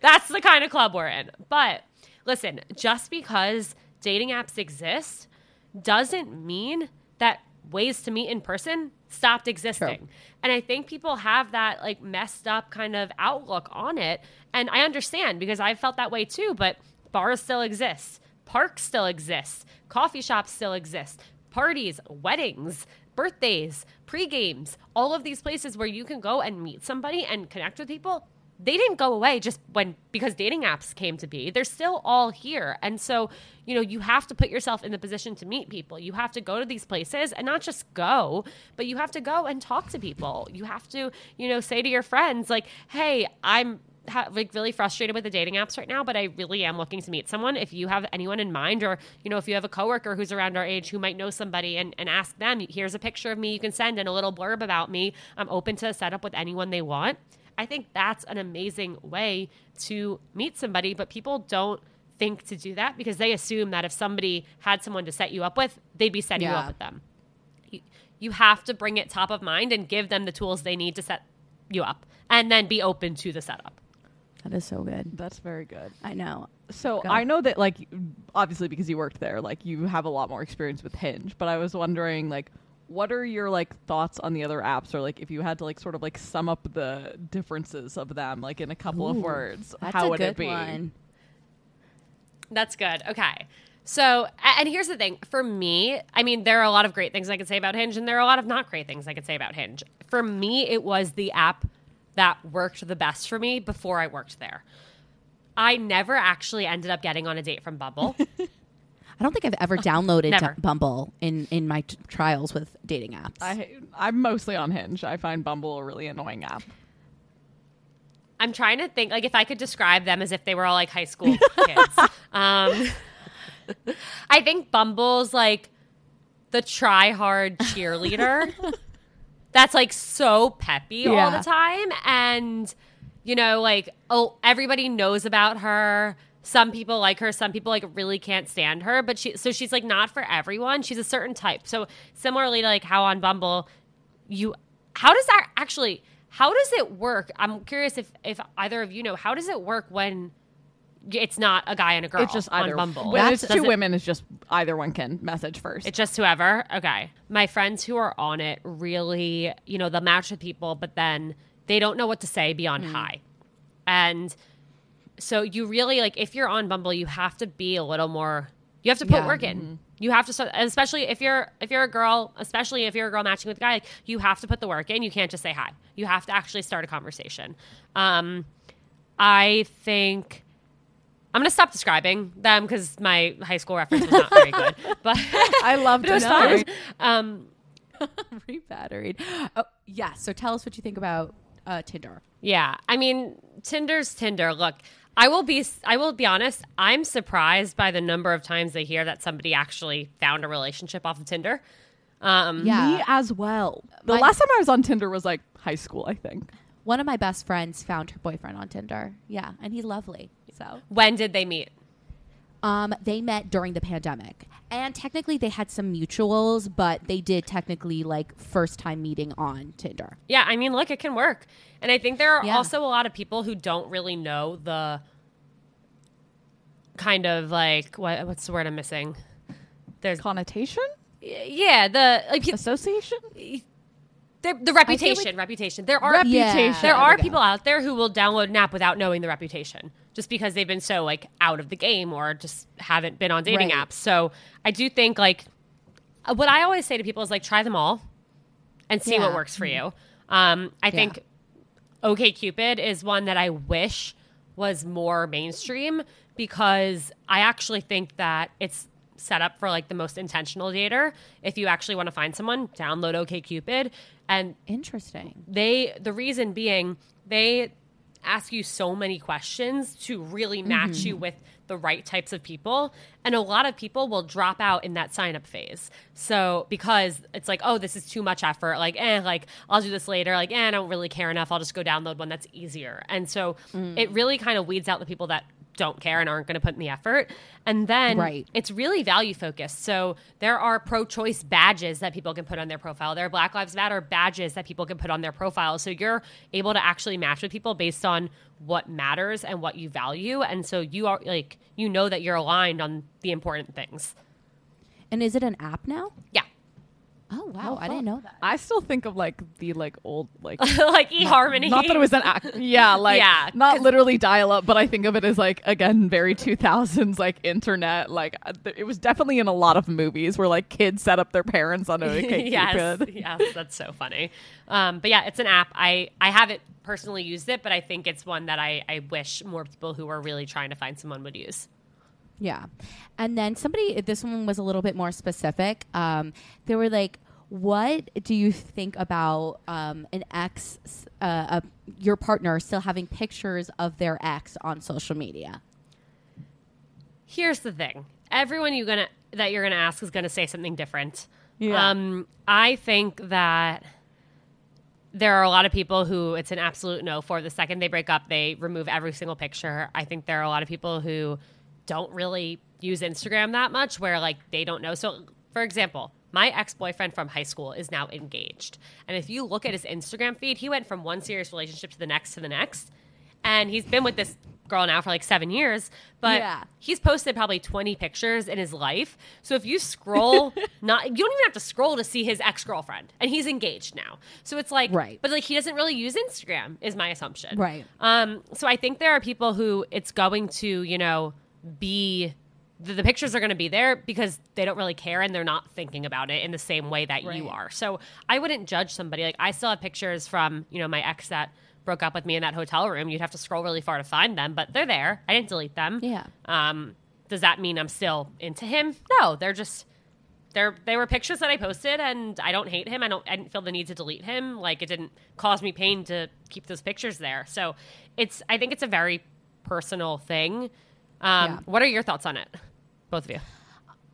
that's the kind of club we're in. But listen, just because dating apps exist doesn't mean that ways to meet in person stopped existing. And I think people have that like messed up kind of outlook on it. And I understand because I felt that way too, but bars still exist, parks still exist, coffee shops still exist, parties, weddings, birthdays, pre-games, all of these places where you can go and meet somebody and connect with people they didn't go away just when because dating apps came to be. They're still all here. And so, you know, you have to put yourself in the position to meet people. You have to go to these places and not just go, but you have to go and talk to people. You have to, you know, say to your friends like, "Hey, I'm ha- like really frustrated with the dating apps right now, but I really am looking to meet someone. If you have anyone in mind, or you know, if you have a coworker who's around our age who might know somebody, and, and ask them, here's a picture of me you can send and a little blurb about me. I'm open to set up with anyone they want. I think that's an amazing way to meet somebody, but people don't think to do that because they assume that if somebody had someone to set you up with, they'd be setting you up with them. You, you have to bring it top of mind and give them the tools they need to set you up and then be open to the setup. That is so good. That's very good. I know. So Go. I know that, like, obviously because you worked there, like, you have a lot more experience with Hinge. But I was wondering, like, what are your like thoughts on the other apps, or like, if you had to like sort of like sum up the differences of them, like in a couple of words, how would it be? one. That's good. Okay. So, and here's the thing for me, I mean, there are a lot of great things I could say about Hinge, and there are a lot of not great things I could say about Hinge. For me, it was the app that worked the best for me before I worked there. I never actually ended up getting on a date from Bumble. <laughs> I don't think I've ever <laughs> downloaded Never. Bumble in in my t- trials with dating apps. I I'm mostly on Hinge. I find Bumble a really annoying app. I'm trying to think like if I could describe them as if they were all like high school <laughs> kids. Um, I think Bumble's like the try hard cheerleader. That's like so peppy all the time, and you know, like oh, everybody knows about her. Some people like her, some people like really can't stand her, but she so she's like not for everyone. She's a certain type. So similarly to like how on Bumble you how does that actually how does it work i'm curious if if either of you know how does it work when it's not a guy and a girl. It's just either on Bumble. When it's Doesn't- two women, it's just either one can message first. It's just whoever. Okay. My friends who are on it really, you know, they'll match with people, but then they don't know what to say beyond hi. And so you really like if you're on Bumble, you have to be a little more you have to put Yeah. work in. You have to start, especially if you're if you're a girl, especially if you're a girl matching with a guy, like, you have to put the work in. You can't just say hi. You have to actually start a conversation. Um, I think I'm gonna stop describing them because my high school reference was not very good. <laughs> But I love <laughs> it to was know. fun. Um, <laughs> Rebatteried. Oh, yeah. So tell us what you think about uh, Tinder. Yeah, I mean, Tinder's Tinder. Look, I will be I will be honest. I'm surprised by the number of times I hear that somebody actually found a relationship off of Tinder. Um, Yeah. Me as well. The My- last time I was on Tinder was like high school, I think. One of my best friends found her boyfriend on Tinder. Yeah, and he's lovely. So When did they meet? Um, they met during the pandemic, and technically they had some mutuals, but they did technically like first time meeting on Tinder. Yeah, I mean, look, it can work. And I think there are Yeah. also a lot of people who don't really know the kind of like what what's the word I'm missing? There's Connotation? yeah, the like pe- Association? the, the reputation, reputation. There are Reputation. Yeah. there There are we go. people out there who will download an app without knowing the reputation just because they've been so like out of the game or just haven't been on dating Right. apps. So I do think like uh, what I always say to people is like try them all and see what works for you. Um, I think OK Cupid is one that I wish was more mainstream because I actually think that it's set up for like the most intentional dater. If you actually want to find someone, download OK Cupid and Interesting. they the reason being they ask you so many questions to really match you with the right types of people. And a lot of people will drop out in that sign up phase. So because it's like oh this is too much effort. Like eh like i'll do this later. Like eh i don't really care enough. I'll just go download one that's easier. And so it really kind of weeds out the people that don't care and aren't going to put in the effort and then Right. it's really value focused. So there are pro choice badges that people can put on their profile. There are Black Lives Matter badges that people can put on their profile. So you're able to actually match with people based on what matters and what you value. And so you are like, you know that you're aligned on the important things. And is it an app now? Yeah. Oh wow, I didn't know that. I still think of like the like old like <laughs> like eHarmony. not that it was an act yeah <laughs> like Yeah, not 'cause- literally dial up but I think of it as like again very 2000s like internet like uh, th- it was definitely in a lot of movies where like kids set up their parents on OkCupid. <laughs> yes, yes, that's so funny. Um, but yeah, it's an app. I I haven't personally used it, but I think it's one that I I wish more people who are really trying to find someone would use. Yeah. And then somebody, this one was a little bit more specific. Um, they were like, what do you think about um, an ex, uh, uh, your partner still having pictures of their ex on social media? Here's the thing: everyone you gonna that you're gonna ask is gonna say something different. Yeah. Um, I think that there are a lot of people who it's an absolute no for. The second they break up, they remove every single picture. I think there are a lot of people who don't really use Instagram that much, where like they don't know. So, for example, my ex boyfriend from high school is now engaged, and if you look at his Instagram feed, he went from one serious relationship to the next to the next, and he's been with this girl now for like seven years, but Yeah. he's posted probably 20 pictures in his life. So if you scroll, <laughs> not you don't even have to scroll to see his ex girlfriend, and he's engaged now. So it's like, Right. But like he doesn't really use Instagram, is my assumption, Right. Um, so I think there are people who it's going to, you know, be the, the pictures are going to be there because they don't really care and they're not thinking about it in the same way that you are. So I wouldn't judge somebody. Like I still have pictures from, you know, my ex that broke up with me in that hotel room. You'd have to scroll really far to find them, but they're there. I didn't delete them. Yeah. Um, does that mean I'm still into him? No, they're just they're they were pictures that I posted and I don't hate him. I don't I didn't feel the need to delete him. Like it didn't cause me pain to keep those pictures there. So it's I think it's a very personal thing. Um, Yeah. what are your thoughts on it? Both of you.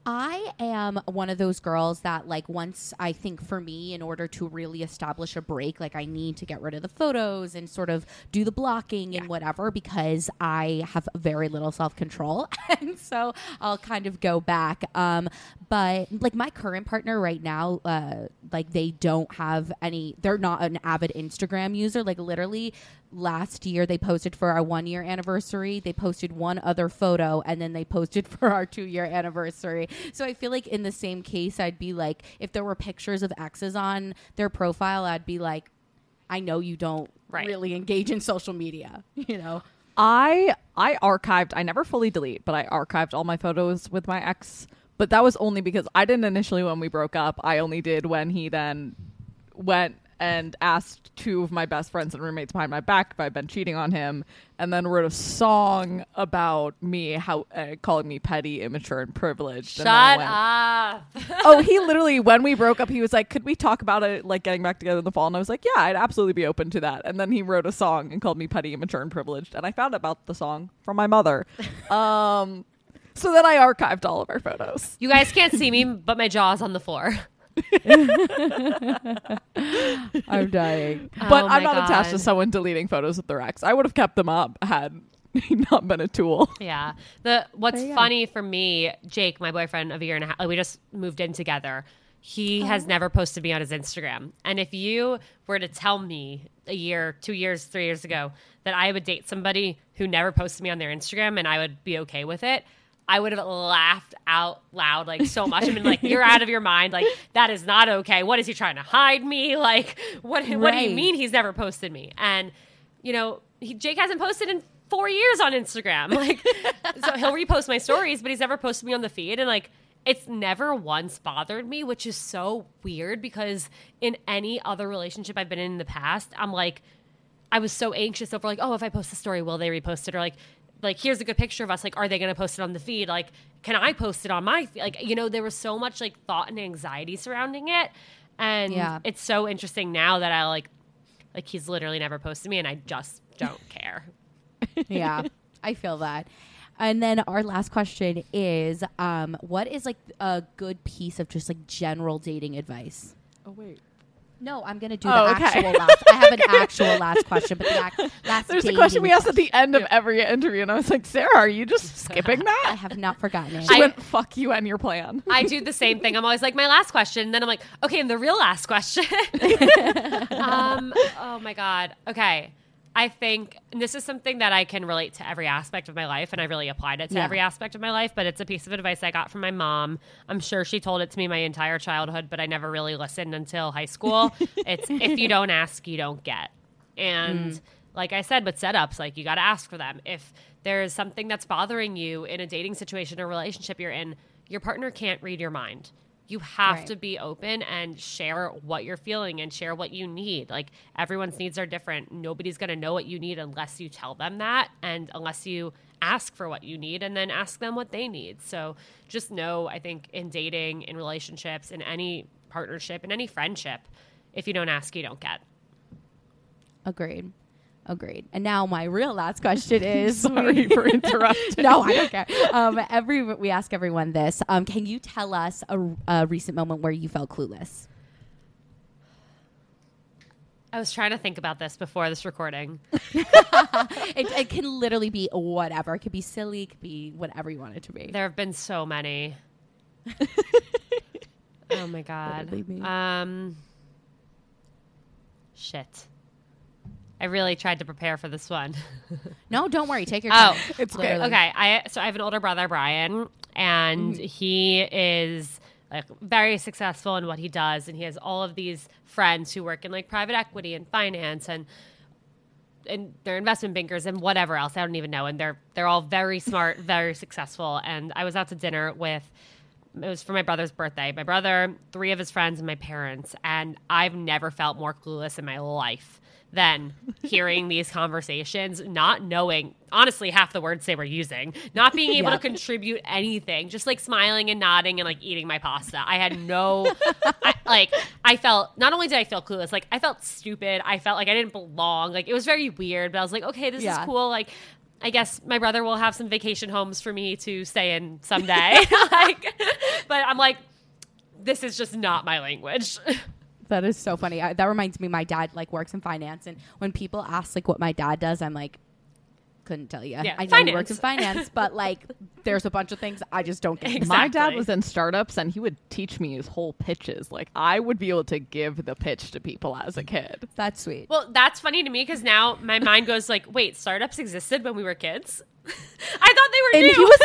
I am one of those girls that like once I think for me in order to really establish a break like I need to get rid of the photos and sort of do the blocking and whatever because I have very little self-control <laughs> and so I'll kind of go back um but like my current partner right now uh like they don't have any they're not an avid Instagram user like literally last year they posted for our one year anniversary they posted one other photo and then they posted <laughs> for our two year anniversary so i feel like in the same case i'd be like if there were pictures of exes on their profile i'd be like i know you don't Right. really engage in social media <laughs> you know I I archived. I never fully delete, but I archived all my photos with my ex. But that was only because I didn't initially when we broke up. I only did when he then went and asked two of my best friends and roommates behind my back if I'd been cheating on him, and then wrote a song about me, how uh, calling me petty, immature, and privileged. Shut and went- up. <laughs> oh, he literally when we broke up, he was like, "Could we talk about it, like getting back together in the fall?" And I was like, "Yeah, I'd absolutely be open to that." And then he wrote a song and called me petty, immature, and privileged. And I found out about the song from my mother. <laughs> um, so then I archived all of our photos. You guys can't see me, but my jaw's on the floor. <laughs> i'm dying <laughs> But Oh I'm my not attached to someone deleting photos with their ex. I would have kept them up had <laughs> he not been a tool. Yeah. The what's There you go. funny for me, Jake, my boyfriend of a year and a half, like, we just moved in together. He oh. has never posted me on his Instagram. And if you were to tell me a year, two years, three years ago that I would date somebody who never posted me on their Instagram and I would be okay with it, I would have laughed out loud like so much. and been like, "You're out of your mind! Like that is not okay. What is he trying to hide me? Like what? What do you mean he's never posted me?" And you know, he, Jake hasn't posted in four years on Instagram. <laughs> Like, so he'll repost my stories, but he's never posted me on the feed. And like, it's never once bothered me, which is so weird because in any other relationship I've been in in the past, I'm like, I was so anxious over like, oh, if I post a story, will they repost it? Or like, like here's a good picture of us. Like, are they going to post it on the feed? Like, can I post it on my feed? Like, you know, there was so much like thought and anxiety surrounding it, and Yeah. it's so interesting now that I like, like he's literally never posted me, and I just don't <laughs> care. yeah i feel that and then our last question is um what is like a good piece of just like general dating advice Oh wait. No, I'm gonna do Oh, the okay. actual last. I have an <laughs> actual last question, but the ac- <laughs> last. There's a question we asked at the end of every interview, and I was like, Sarah, are you just <laughs> skipping that? I have not forgotten it. She I- went, fuck you and your plan. I do the same thing. I'm always like, my last question. And then I'm like, okay, and the real last question. um, oh my God. Okay. I think and this is something that I can relate to every aspect of my life, and I really applied it to Yeah. every aspect of my life. But it's a piece of advice I got from my mom. I'm sure she told it to me my entire childhood, but I never really listened until high school. <laughs> it's if you don't ask, you don't get. And mm. like I said, with setups, like you got to ask for them. If there's something that's bothering you in a dating situation or relationship you're in, your partner can't read your mind. You have Right. to be open and share what you're feeling and share what you need. Like everyone's needs are different. Nobody's going to know what you need unless you tell them that and unless you ask for what you need and then ask them what they need. So just know, I think in dating, in relationships, in any partnership, in any friendship, if you don't ask, you don't get. Agreed. Agreed. And now my real last question <laughs> is Sorry for <laughs> interrupting. no, I don't care. Um, every we ask everyone this. Um, can you tell us a, a recent moment where you felt clueless? I was trying to think about this before this recording. <laughs> It, it can literally be whatever. It could be silly. It could be whatever you want it to be. There have been so many. oh my god. Um shit. I really tried to prepare for this one. <laughs> No, don't worry. Take your time. Oh, time. it's okay. Literally. okay, I so I have an older brother, Brian, and mm. he is like very successful in what he does, and he has all of these friends who work in like private equity and finance and and they're investment bankers and whatever else I don't even know, and they're they're all very smart, <laughs> very successful. And I was out to dinner with it was for my brother's birthday. My brother, three of his friends, and my parents. And I've never felt more clueless in my life than hearing <laughs> these conversations, not knowing, honestly, half the words they were using, not being able Yeah. to contribute anything, just like smiling and nodding and like eating my pasta. I had no, I, <laughs> like, I felt, not only did I feel clueless, like, I felt stupid. I felt like I didn't belong. Like, it was very weird, but I was like, okay, this Yeah. is cool. Like, I guess my brother will have some vacation homes for me to stay in <laughs> someday. like, but I'm like, this is just not my language. That is so funny. I, that reminds me, my dad like works in finance, and when people ask like what my dad does, I'm like, couldn't tell you. Yeah, I know he works in <laughs> finance, but like, there's a bunch of things I just don't get. Exactly. My dad was in startups and he would teach me his whole pitches. Like I would be able to give the pitch to people as a kid. That's sweet. Well, that's funny to me because now my mind goes like, wait, startups existed when we were kids. <laughs> I thought they were And new. he was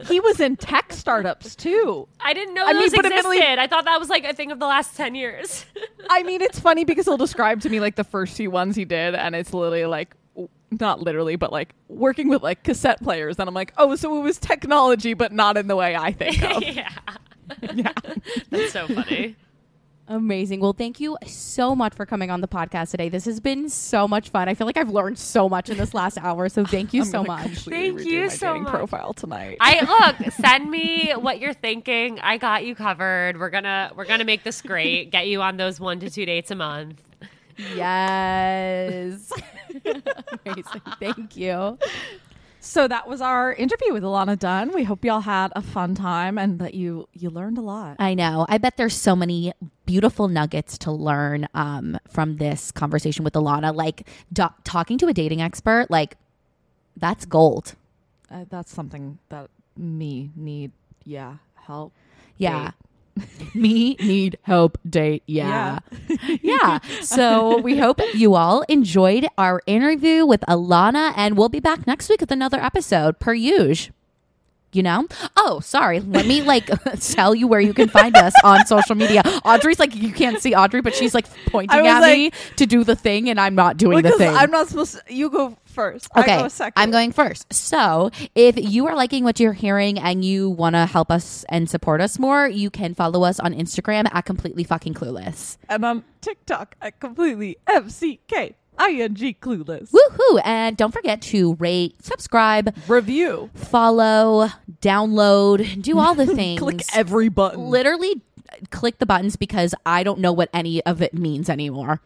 in <laughs> he was in tech startups too. I didn't know I mean, those but existed. I thought that was like a thing of the last ten years. <laughs> I mean, it's funny because he'll describe to me like the first few ones he did, and it's literally like, not literally, but like working with like cassette players. And I'm like, oh, so it was technology, but not in the way I think of. yeah, yeah. that's so funny. Amazing. Well, thank you so much for coming on the podcast today. This has been so much fun. I feel like I've learned so much in this last hour. So thank you <laughs> I'm so much. Thank redo you my so much. profile tonight. I <laughs> look, send me what you're thinking. I got you covered. We're gonna we're gonna make this great. Get you on those one to two dates a month. Yes. <laughs> Amazing. Thank you. So that was our interview with Ilana Dunn. We hope y'all had a fun time and that you you learned a lot. I know. I bet there's so many beautiful nuggets to learn um, from this conversation with Ilana. Like do- talking to a dating expert, like that's gold. Uh, that's something that me need. Yeah, help. Yeah. <laughs> Me need help date. Yeah. <laughs> yeah. So we hope you all enjoyed our interview with Ilana, and we'll be back next week with another episode per usual. You know? Oh, sorry. Let me like <laughs> tell you where you can find us on social media. Audrey's like, you can't see Audrey, but she's like pointing at like- me to do the thing, and I'm not doing the thing. I'm not supposed to. You go first. Okay, I go second. I'm going first. So, if you are liking what you're hearing and you want to help us and support us more, you can follow us on Instagram at completely fucking clueless. and on TikTok at completely FCK ing clueless. Woohoo! And don't forget to rate, subscribe, Review. follow, download, do all the <laughs> things. Click every button. Literally click the buttons because I don't know what any of it means anymore.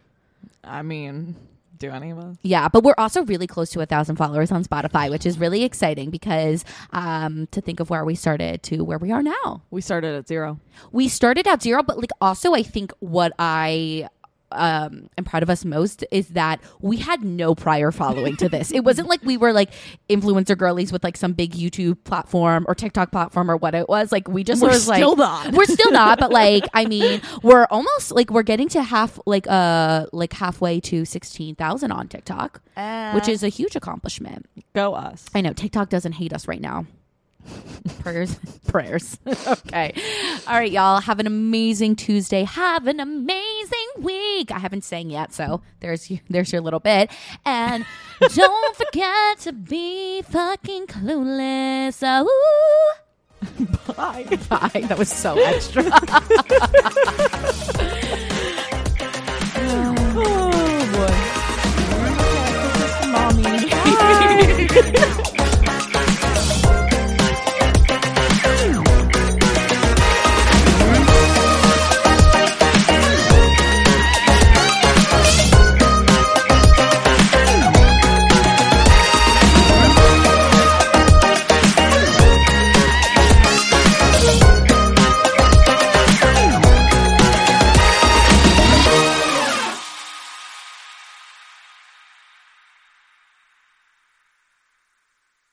I mean, do any of us? Yeah, but we're also really close to a thousand followers on Spotify, which is really exciting because um, to think of where we started to where we are now. We started at zero. we started at zero, but like also I think what I um am proud of us most is that we had no prior following to this. It wasn't like we were like influencer girlies with like some big YouTube platform or TikTok platform or what it was. Like we just We're was still like not. we're still not, but like I mean, we're almost like we're getting to half like uh like halfway to sixteen thousand on TikTok, which is a huge accomplishment. Go us. I know TikTok doesn't hate us right now prayers. <laughs> Prayers. <laughs> Okay. All right y'all. Have an amazing tuesday. Have an amazing week. I haven't sang yet so there's <laughs> there's your little bit. And don't forget to be fucking clueless. Oh, bye. Bye. That was so extra. Oh boy. Oh, mommy.